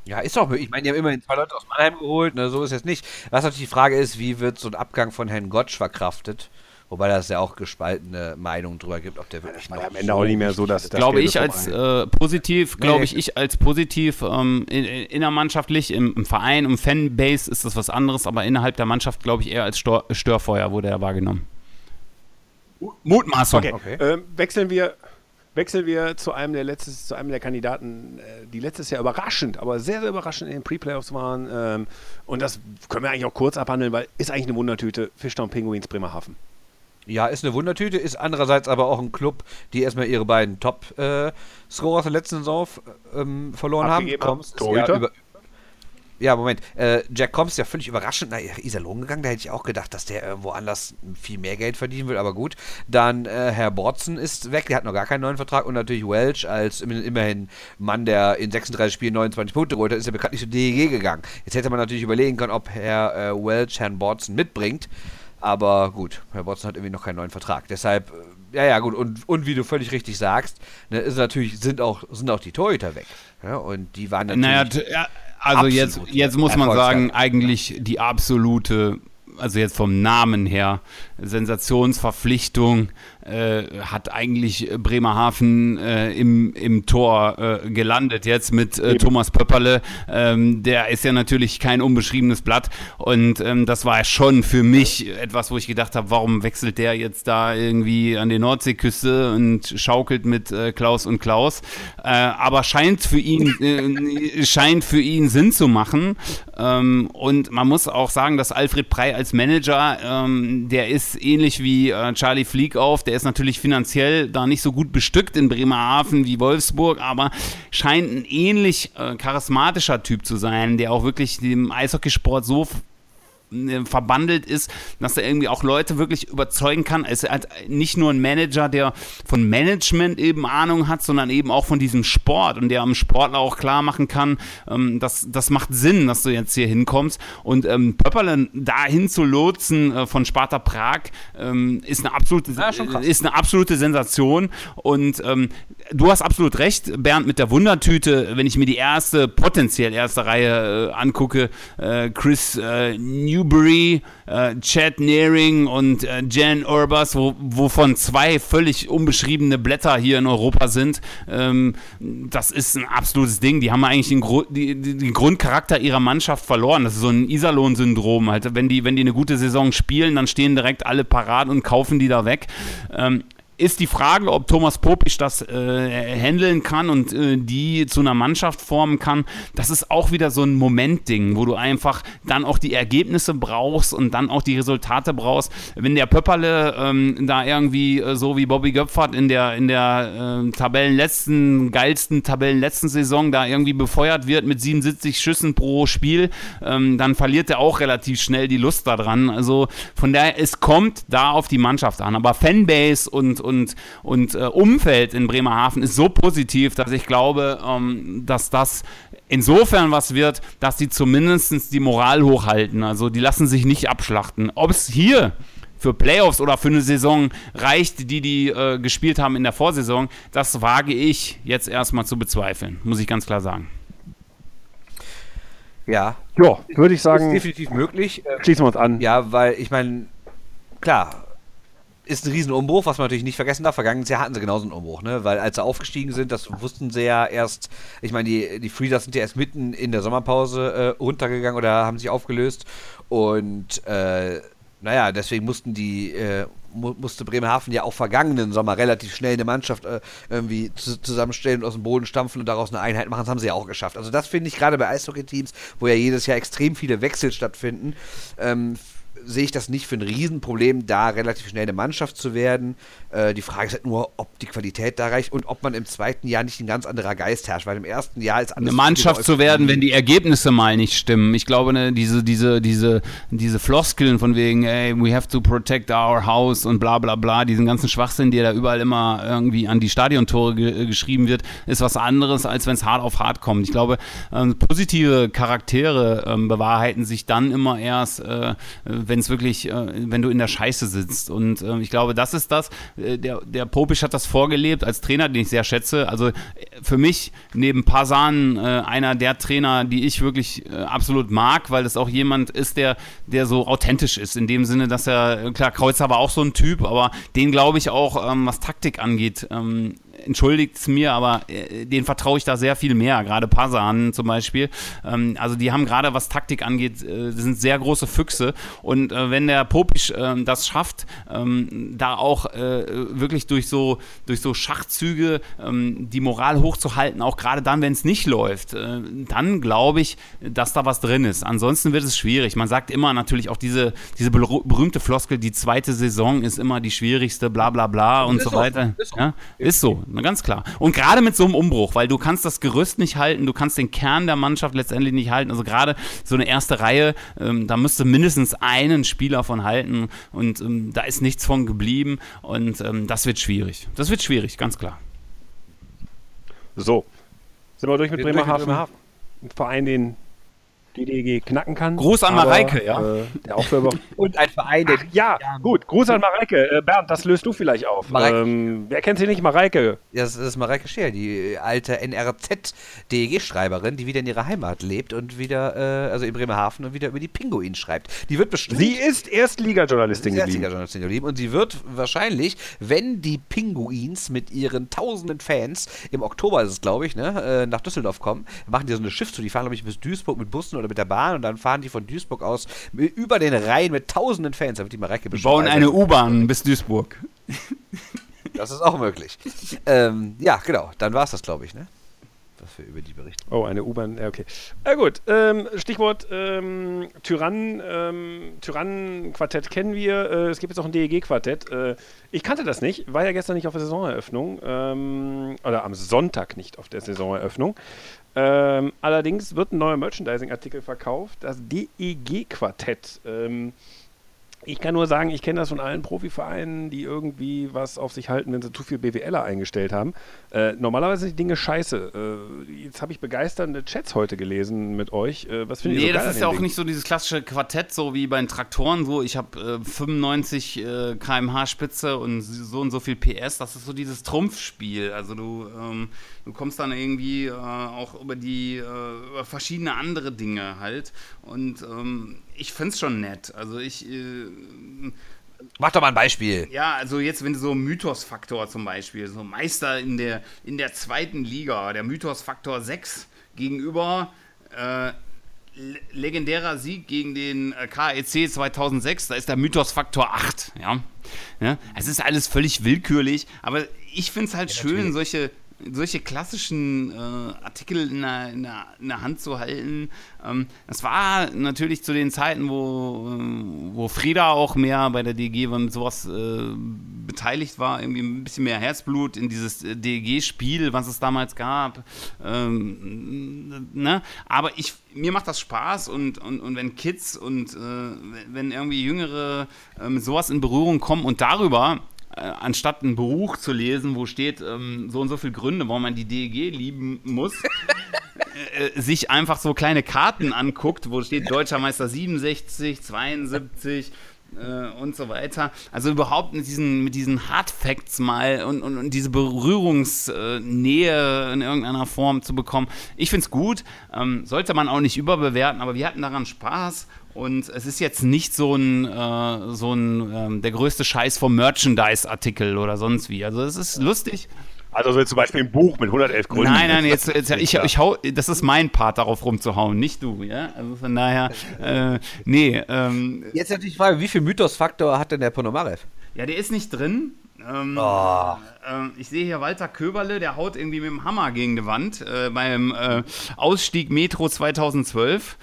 Ja, ist doch möglich. Ich meine, die haben immerhin zwei Leute aus Mannheim geholt, ne? so ist es nicht. Was natürlich die Frage ist, wie wird so ein Abgang von Herrn Gottsch verkraftet? Wobei das ja auch gespaltene Meinungen drüber gibt, ob der wirklich ja, am Ende so auch nicht mehr so, dass das glaube ich als äh, positiv, glaube nee. ich, ich als positiv ähm, in, innermannschaftlich im, im, Verein, im Fanbase ist das was anderes, aber innerhalb der Mannschaft glaube ich eher als Stör, Störfeuer wurde er wahrgenommen. Mutmaßung. Okay. okay. Ähm, wechseln wir wechseln wir zu einem der letztes, zu einem der Kandidaten, äh, die letztes Jahr überraschend, aber sehr, sehr überraschend in den Pre-Playoffs waren. Ähm, und das können wir eigentlich auch kurz abhandeln, weil ist eigentlich eine Wundertüte. Fischtown Penguins Bremerhaven. Ja, ist eine Wundertüte, ist andererseits aber auch ein Club, die erstmal ihre beiden Top-Scorer äh, der letzten Saison ähm, verloren Abgegeben haben. Kommst, ja, über, ja, Moment. Äh, Jack Combs ist ja völlig überraschend nach Iserlohn gegangen. Da hätte ich auch gedacht, dass der irgendwo anders viel mehr Geld verdienen will, aber gut. Dann äh, Herr Bortzen ist weg, der hat noch gar keinen neuen Vertrag. Und natürlich Welch als immerhin Mann, der in 36 Spielen 29 Punkte geholt hat, ist ja bekanntlich zu DEG gegangen. Jetzt hätte man natürlich überlegen können, ob Herr äh, Welch Herrn Bortzen mitbringt. Aber gut, Herr Watson hat irgendwie noch keinen neuen Vertrag. Deshalb, äh, ja, ja, gut. Und, und wie du völlig richtig sagst, ne, ist natürlich, sind auch, sind auch die Torhüter weg. Ja, und die waren natürlich. Naja, also jetzt, jetzt muss man sagen, eigentlich die absolute also jetzt vom Namen her, Sensationsverpflichtung, äh, hat eigentlich Bremerhaven äh, im, im Tor äh, gelandet jetzt mit äh, Thomas Pöpperle. Ähm, der ist ja natürlich kein unbeschriebenes Blatt und ähm, das war schon für mich etwas, wo ich gedacht habe, warum wechselt der jetzt da irgendwie an die Nordseeküste und schaukelt mit äh, Klaus und Klaus. Äh, aber scheint für ihn scheint für ihn Sinn zu machen ähm, und man muss auch sagen, dass Alfred Prey als Manager, ähm, der ist ähnlich wie Charlie Fleek auf, der der ist natürlich finanziell da nicht so gut bestückt in Bremerhaven wie Wolfsburg, aber scheint ein ähnlich äh, charismatischer Typ zu sein, der auch wirklich dem Eishockeysport so äh, verbandelt ist, dass er irgendwie auch Leute wirklich überzeugen kann. Es ist halt nicht nur ein Manager, der von Management eben Ahnung hat, sondern eben auch von diesem Sport und der am Sportler auch klar machen kann, ähm, dass das macht Sinn, dass du jetzt hier hinkommst. Und ähm, Pöpperle dahin zu lotsen äh, von Sparta Prag ähm, ist, eine absolute, ja, ist eine absolute Sensation. Und ähm, du hast absolut recht, Bernd, mit der Wundertüte, wenn ich mir die erste, potenziell erste Reihe äh, angucke, äh, Chris äh, Newbury, äh, Chad Nearing und äh, Jan Urbas, wo, wovon zwei völlig unbeschriebene Blätter hier in Europa sind, ähm, das ist ein absolutes Ding. Die haben eigentlich den, Gru die, den Grundcharakter ihrer Mannschaft verloren. Das ist so ein Iserlohn-Syndrom. Halt. Wenn, die, wenn die eine gute Saison spielen, dann stehen direkt alle parat und kaufen die da weg. Ähm, ist die Frage, ob Thomas Popisch das äh, handeln kann und äh, die zu einer Mannschaft formen kann. Das ist auch wieder so ein Momentding, wo du einfach dann auch die Ergebnisse brauchst und dann auch die Resultate brauchst. Wenn der Pöpperle ähm, da irgendwie äh, so wie Bobby Göpfert in der, in der äh, Tabellenletzten, geilsten Tabellenletzten Saison da irgendwie befeuert wird mit 77 Schüssen pro Spiel, ähm, dann verliert er auch relativ schnell die Lust daran. Also von daher, es kommt da auf die Mannschaft an. Aber Fanbase und, und, und äh, Umfeld in Bremerhaven ist so positiv, dass ich glaube, ähm, dass das insofern was wird, dass sie zumindest die Moral hochhalten. Also die lassen sich nicht abschlachten. Ob es hier für Playoffs oder für eine Saison reicht, die die äh, gespielt haben in der Vorsaison, das wage ich jetzt erstmal zu bezweifeln, muss ich ganz klar sagen. Ja. Ja, würde ich sagen. Ist definitiv möglich. Schließen wir uns an. Ja, weil ich meine, klar, ist ein Riesenumbruch, was man natürlich nicht vergessen darf. Vergangenes Jahr hatten sie genauso einen Umbruch, ne? Weil als sie aufgestiegen sind, das wussten sie ja erst, ich meine, die, die Freezers sind ja erst mitten in der Sommerpause äh, runtergegangen oder haben sich aufgelöst. Und äh, naja, deswegen mussten die, äh, mu musste Bremerhaven ja auch vergangenen Sommer relativ schnell eine Mannschaft äh, irgendwie zu zusammenstellen und aus dem Boden stampfen und daraus eine Einheit machen. Das haben sie ja auch geschafft. Also das finde ich gerade bei Eishockey-Teams, wo ja jedes Jahr extrem viele Wechsel stattfinden, ähm, sehe ich das nicht für ein Riesenproblem, da relativ schnell eine Mannschaft zu werden. Äh, die Frage ist halt nur, ob die Qualität da reicht und ob man im zweiten Jahr nicht ein ganz anderer Geist herrscht, weil im ersten Jahr ist alles. Eine Mannschaft zu werden, wenn die Ergebnisse mal nicht stimmen. Ich glaube, ne, diese, diese, diese, diese Floskeln von wegen, ey, we have to protect our house und bla bla bla, diesen ganzen Schwachsinn, der da überall immer irgendwie an die Stadiontore ge geschrieben wird, ist was anderes, als wenn es hart auf hart kommt. Ich glaube, ähm, positive Charaktere ähm, bewahrheiten sich dann immer erst, äh, wenn es wirklich, äh, wenn du in der Scheiße sitzt. Und äh, ich glaube, das ist das. Äh, der, der Popisch hat das vorgelebt als Trainer, den ich sehr schätze. Also äh, für mich neben Pasan äh, einer der Trainer, die ich wirklich absolut mag, weil das auch jemand ist, der, der so authentisch ist. In dem Sinne, dass er, klar, Kreuzer war auch so ein Typ, aber den glaube ich auch, ähm, was Taktik angeht, ähm, entschuldigt es mir, aber äh, den vertraue ich da sehr viel mehr, gerade Pasan zum Beispiel. Ähm, also die haben gerade, was Taktik angeht, äh, sind sehr große Füchse und äh, wenn der Popisch ähm, das schafft, ähm, da auch äh, wirklich durch so, durch so Schachzüge ähm, die Moral hochzuhalten, auch gerade dann, wenn es nicht läuft, äh, dann glaube ich, dass da was drin ist. Ansonsten wird es schwierig. Man sagt immer natürlich auch diese, diese berühmte Floskel, die zweite Saison ist immer die schwierigste, bla bla bla und so weiter. Ist so. Ja? Ist so, ganz klar. Und gerade mit so einem Umbruch, weil du kannst das Gerüst nicht halten, du kannst den Kern der Mannschaft letztendlich nicht halten. Also gerade so eine erste Reihe, ähm, da müsste mindestens einen Spieler von halten und ähm, da ist nichts von geblieben und ähm, das wird schwierig. Das wird schwierig, ganz klar. So. Sind wir durch mit Wir? Bremerhaven. Ein Verein, den die DEG knacken kann. Gruß an aber, Mareike, ja. Äh, der auch für Und ein Verein, der Ja, gut. Gruß an Mareike. Äh, Bernd, das löst du vielleicht auf. Mareike. Ähm, wer kennt sie nicht? Mareike. Ja, das ist Mareike Scheer, die alte NRZ-DEG-Schreiberin, die wieder in ihrer Heimat lebt und wieder, äh, also in Bremerhaven und wieder über die Pinguinen schreibt. Die wird bestimmt. Sie ist Erstliga-Journalistin geblieben. Erstliga-Journalistin geblieben und sie wird wahrscheinlich, wenn die Pinguins mit ihren tausenden Fans im Oktober ist es, glaube ich, ne, äh, nach Düsseldorf kommen, machen die so eine Schiffstour, die fahren, glaube ich, bis Duisburg mit Bussen oder mit der Bahn und dann fahren die von Duisburg aus über den Rhein mit tausenden Fans. Da wird die Mareike Wir bestimmt bauen eine U-Bahn bis Duisburg. Das ist auch möglich. ähm, ja, genau. Dann war es das, glaube ich, ne? Wir über die berichten. Oh, eine U-Bahn, ja, okay. Na gut, ähm, Stichwort ähm, Tyrann, ähm, Tyrannen-Quartett kennen wir. Äh, es gibt jetzt auch ein DEG-Quartett. Äh, ich kannte das nicht, war ja gestern nicht auf der Saisoneröffnung. Ähm, oder am Sonntag nicht auf der Saisoneröffnung. Ähm, allerdings wird ein neuer Merchandising-Artikel verkauft, das DEG-Quartett. Ich kann nur sagen, ich kenne das von allen Profivereinen, die irgendwie was auf sich halten, wenn sie zu viel BWLer eingestellt haben. Äh, normalerweise sind die Dinge scheiße. Äh, jetzt habe ich begeisternde Chats heute gelesen mit euch. Äh, was findet Nee, ihr so das ist ja auch Ding? nicht so dieses klassische Quartett, so wie bei den Traktoren, so ich habe äh, 95 äh, km/h Spitze und so und so viel PS. Das ist so dieses Trumpfspiel. Also du, ähm, du kommst dann irgendwie äh, auch über die, äh, über verschiedene andere Dinge halt. Und ähm, ich finde es schon nett. Also ich, äh, Mach doch mal ein Beispiel. ja, also jetzt, wenn du so Mythos-Faktor zum Beispiel, so Meister in der, in der zweiten Liga, der Mythos-Faktor 6 gegenüber äh, legendärer Sieg gegen den äh, KEC 2006, da ist der Mythos-Faktor 8, ja. ja. Es ist alles völlig willkürlich, aber ich finde es halt ja, schön, solche solche klassischen äh, Artikel in der, in, der, in der, Hand zu halten. Ähm, das war natürlich zu den Zeiten, wo, äh, wo Frieda auch mehr bei der DG mit sowas äh, beteiligt war, irgendwie ein bisschen mehr Herzblut in dieses äh, DG-Spiel, was es damals gab. Ähm, ne? Aber ich, mir macht das Spaß und, und, und wenn Kids und äh, wenn irgendwie Jüngere mit sowas in Berührung kommen und darüber anstatt ein Buch zu lesen, wo steht ähm, so und so viele Gründe, warum man die DEG lieben muss, äh, äh, sich einfach so kleine Karten anguckt, wo steht Deutscher Meister 67, 72 äh, und so weiter. Also überhaupt mit diesen, mit diesen Hard Facts mal und, und, und diese Berührungsnähe in irgendeiner Form zu bekommen. Ich finde es gut, ähm, sollte man auch nicht überbewerten, aber wir hatten daran Spaß und es ist jetzt nicht so ein, äh, so ein ähm, der größte Scheiß vom Merchandise-Artikel oder sonst wie. Also es ist lustig. Also so zum Beispiel ein Buch mit 111 Gründen. Nein, nein, jetzt, jetzt ich, ich hau, das ist mein Part, darauf rumzuhauen, nicht du, ja. Also von daher, äh, nee. Ähm, jetzt natürlich die Frage, wie viel Mythos-Faktor hat denn der Ponomarev? Ja, der ist nicht drin. Ähm, oh. äh, ich sehe hier Walter Köberle, der haut irgendwie mit dem Hammer gegen die Wand äh, beim äh, Ausstieg Metro 2012.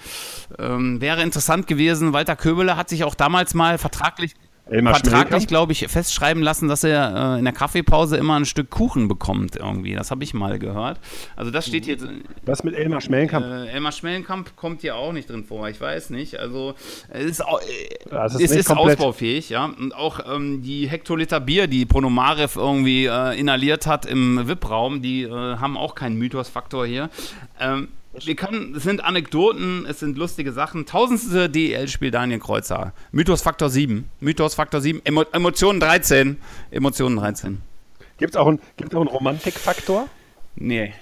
Ähm, wäre interessant gewesen. Walter Köberle hat sich auch damals mal vertraglich Elmar vertraglich, glaube ich, festschreiben lassen, dass er äh, in der Kaffeepause immer ein Stück Kuchen bekommt irgendwie. Das habe ich mal gehört. Also das steht hier. Was mit Elmar Schmellenkamp? Äh, Elmar Schmellenkamp kommt hier auch nicht drin vor. Ich weiß nicht. Also es ist, äh, es ist, ist ausbaufähig, ja. Und auch ähm, die Hektoliter Bier, die Ponomarev irgendwie äh, inhaliert hat im VIP-Raum, die äh, haben auch keinen Mythos-Faktor hier. Ähm, wir können, es sind Anekdoten, es sind lustige Sachen. Tausendste DEL-Spiel Daniel Kreuzer. Mythos Faktor 7. Mythos Faktor 7. Emo Emotionen 13. Emotionen 13. Gibt es auch einen, einen Romantikfaktor? Nee.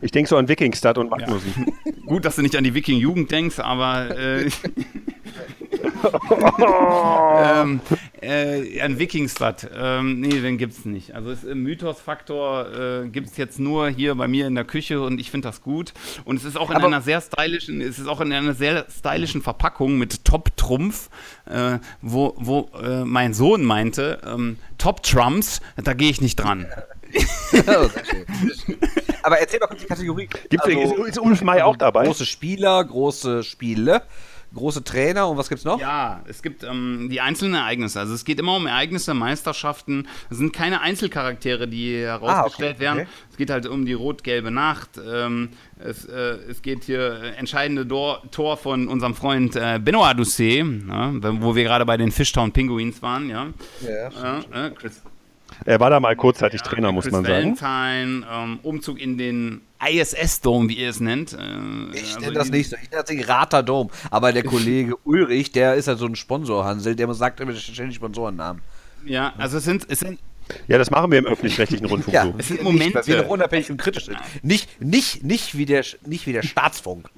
Ich denke so an Wikingstad und Magnussen. Ja. Gut, dass du nicht an die Wiking-Jugend denkst, aber äh, ähm, äh, an Wikingstad. Ähm, nee, den gibt es nicht. Also es, im Mythos-Faktor äh, gibt es jetzt nur hier bei mir in der Küche und ich finde das gut. Und es ist auch in aber einer sehr stylischen, es ist auch in einer sehr stylischen Verpackung mit Top-Trumpf, äh, wo, wo äh, mein Sohn meinte, ähm, Top-Trumps, da gehe ich nicht dran. Aber erzähl mal kurz die Kategorie. Gibt's, also, ist, ist Ulf May auch dabei? Große Spieler, große Spiele große Trainer und was gibt's noch? Ja, es gibt ähm, die einzelnen Ereignisse. Also es geht immer um Ereignisse, Meisterschaften. Es sind keine Einzelcharaktere, die herausgestellt ah, okay, werden. Okay. Es geht halt um die rot-gelbe Nacht. Ähm, es, äh, es, geht hier äh, entscheidende Dor Tor von unserem Freund äh, Benoit Doucet, ja, wo wir gerade bei den Fishtown Pinguins waren. Ja, ja äh, Chris er war da mal kurzzeitig ja, Trainer, muss Chris man sagen. Valentine, ähm, Umzug in den ISS-Dom, wie ihr es nennt. Äh, ich also nenne das nicht so. Ich nenne das Rater Dom. Aber der Kollege Ulrich, der ist halt so ein Sponsor, Hansel, der sagt immer ständig Sponsorennamen. Ja, also es sind, es sind ja, das machen wir im öffentlich-rechtlichen Rundfunk ja, so. Es sind Momente. Nicht, weil wir noch unabhängig und kritisch sind. Nicht, nicht, nicht, wie der, nicht wie der Staatsfunk.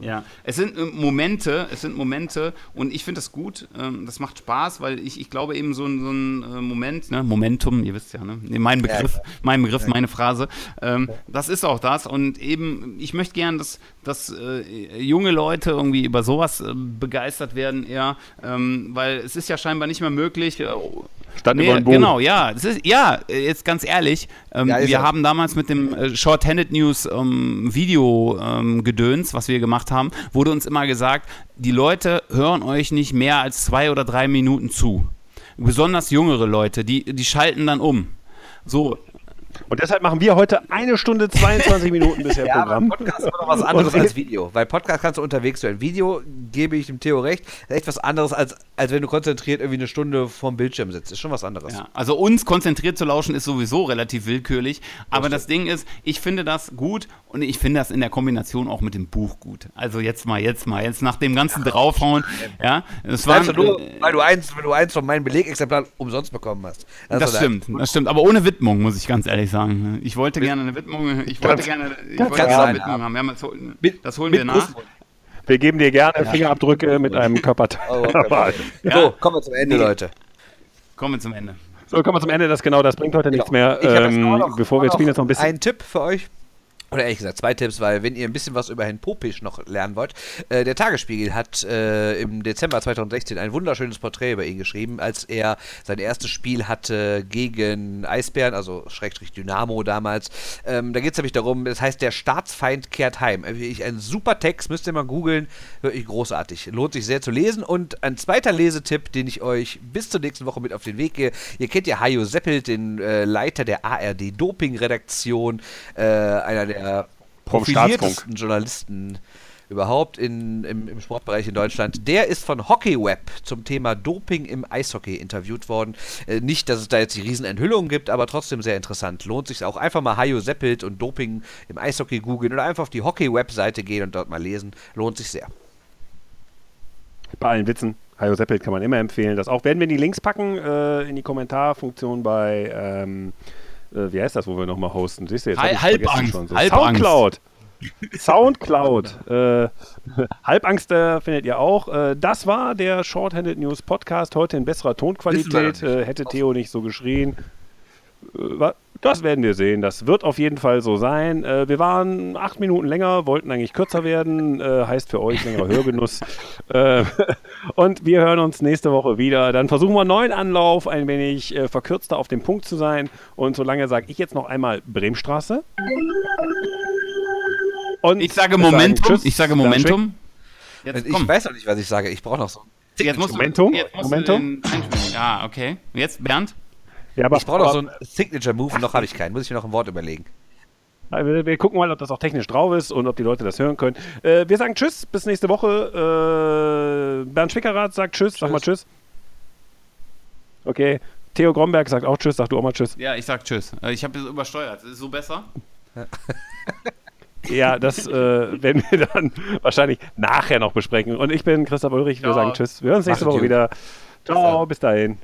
Ja, es sind äh, Momente, es sind Momente und ich finde das gut, ähm, das macht Spaß, weil ich, ich glaube eben so, so ein äh, Moment, ne, Momentum, ihr wisst ja, ne, mein Begriff, ja, mein Begriff, meine Phrase, ähm, das ist auch das und eben, ich möchte gern, dass, dass äh, junge Leute irgendwie über sowas äh, begeistert werden eher, ähm, weil es ist ja scheinbar nicht mehr möglich, äh, Stand nee, über Buch. Genau, ja. Ist, ja, jetzt ganz ehrlich, ähm, ja, wir haben damals mit dem äh, Short-Handed News ähm, Video ähm, gedöns, was wir gemacht haben, wurde uns immer gesagt, die Leute hören euch nicht mehr als zwei oder drei Minuten zu. Besonders jüngere Leute, die, die schalten dann um. So, und deshalb machen wir heute eine Stunde 22 Minuten bisher ja, Programm. Aber Podcast ist noch was anderes als Video. Weil Podcast kannst du unterwegs hören. Video gebe ich dem Theo recht. ist echt was anderes, als, als wenn du konzentriert irgendwie eine Stunde vorm Bildschirm sitzt. Ist schon was anderes. Ja, also uns konzentriert zu lauschen ist sowieso relativ willkürlich. Aber das, das Ding ist, ich finde das gut und ich finde das in der Kombination auch mit dem Buch gut. Also jetzt mal, jetzt mal, jetzt nach dem ganzen ja, Draufhauen. Ja, das war. Nur, weil du eins, weil du eins von meinen Belegexemplaren umsonst bekommen hast. Das, das stimmt, das stimmt. Aber ohne Widmung, muss ich ganz ehrlich sagen. Ich wollte gerne eine Widmung, ich wollte gerne, ich wollte gerne eine Widmung haben. haben. Das holen wir nach. Wir geben dir gerne ja. Fingerabdrücke mit einem Körperteil. Oh, okay. ja. So, kommen wir zum Ende, Leute. Kommen wir zum Ende. So, kommen wir zum Ende. Das genau, das bringt heute genau. nichts mehr. Ähm, bevor wir jetzt spielen, jetzt noch ein bisschen. Ein Tipp für euch. Oder ehrlich gesagt, zwei Tipps, weil wenn ihr ein bisschen was über Herrn Popisch noch lernen wollt, äh, der Tagesspiegel hat äh, im Dezember 2016 ein wunderschönes Porträt über ihn geschrieben, als er sein erstes Spiel hatte gegen Eisbären, also Schrägstrich Dynamo damals. Ähm, da geht es nämlich darum, das heißt, der Staatsfeind kehrt heim. Wirklich ein super Text, müsst ihr mal googeln, wirklich großartig. Lohnt sich sehr zu lesen. Und ein zweiter Lesetipp, den ich euch bis zur nächsten Woche mit auf den Weg gehe. Ihr kennt ja Hajo Seppelt, den äh, Leiter der ARD-Doping-Redaktion, äh, einer der profiliertesten Journalisten überhaupt in, im, im, Sportbereich in Deutschland. Der ist von Hockeyweb zum Thema Doping im Eishockey interviewt worden. Äh, nicht, dass es da jetzt die Riesenenthüllung gibt, aber trotzdem sehr interessant. Lohnt sich auch einfach mal Hajo Seppelt und Doping im Eishockey googeln oder einfach auf die Hockeyweb-Seite gehen und dort mal lesen. Lohnt sich sehr. Bei allen Witzen, Hajo Seppelt kann man immer empfehlen. Das auch werden wir die Links packen äh, in die Kommentarfunktion bei ähm, äh, wie heißt das, wo wir nochmal hosten? Siehst du jetzt? Halb, Halbangst. Schon so. Soundcloud. Soundcloud. äh, Halbangst äh, findet ihr auch. Äh, das war der Shorthanded News Podcast. Heute in besserer Tonqualität. Äh, hätte Theo nicht so geschrien. Äh, das werden wir sehen. Das wird auf jeden Fall so sein. Äh, wir waren acht Minuten länger, wollten eigentlich kürzer werden. Äh, heißt für euch längerer Hörgenuss. äh, und wir hören uns nächste Woche wieder. Dann versuchen wir einen neuen Anlauf, ein wenig äh, verkürzter auf dem Punkt zu sein. Und solange sage ich jetzt noch einmal Bremenstraße. Und ich sage Momentum. ich sage Momentum. Jetzt, ich weiß noch nicht, was ich sage. Ich brauche noch so. Jetzt musst Momentum. Du, jetzt musst Momentum. ja, okay. Jetzt Bernd. Ja, aber ich brauche noch so einen Signature-Move, noch habe ich keinen. Muss ich mir noch ein Wort überlegen. Wir, wir, gucken mal, ob das auch technisch drauf ist und ob die Leute das hören können. Äh, wir sagen Tschüss, bis nächste Woche. Äh, Bernd Schwickerath sagt Tschüss, tschüss, sag mal Tschüss. Okay. Theo Gromberg sagt auch Tschüss, sag du auch mal Tschüss. Ja, ich sag Tschüss. Äh, ich habe das übersteuert. Ist so besser? ja, das äh, werden wir dann wahrscheinlich nachher noch besprechen. Und ich bin Christoph Ulrich. Wir ja. sagen Tschüss. Wir hören uns nächste Woche wieder. Ciao, bis dahin.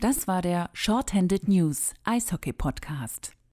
Das war der Shorthanded News Eishockey Podcast.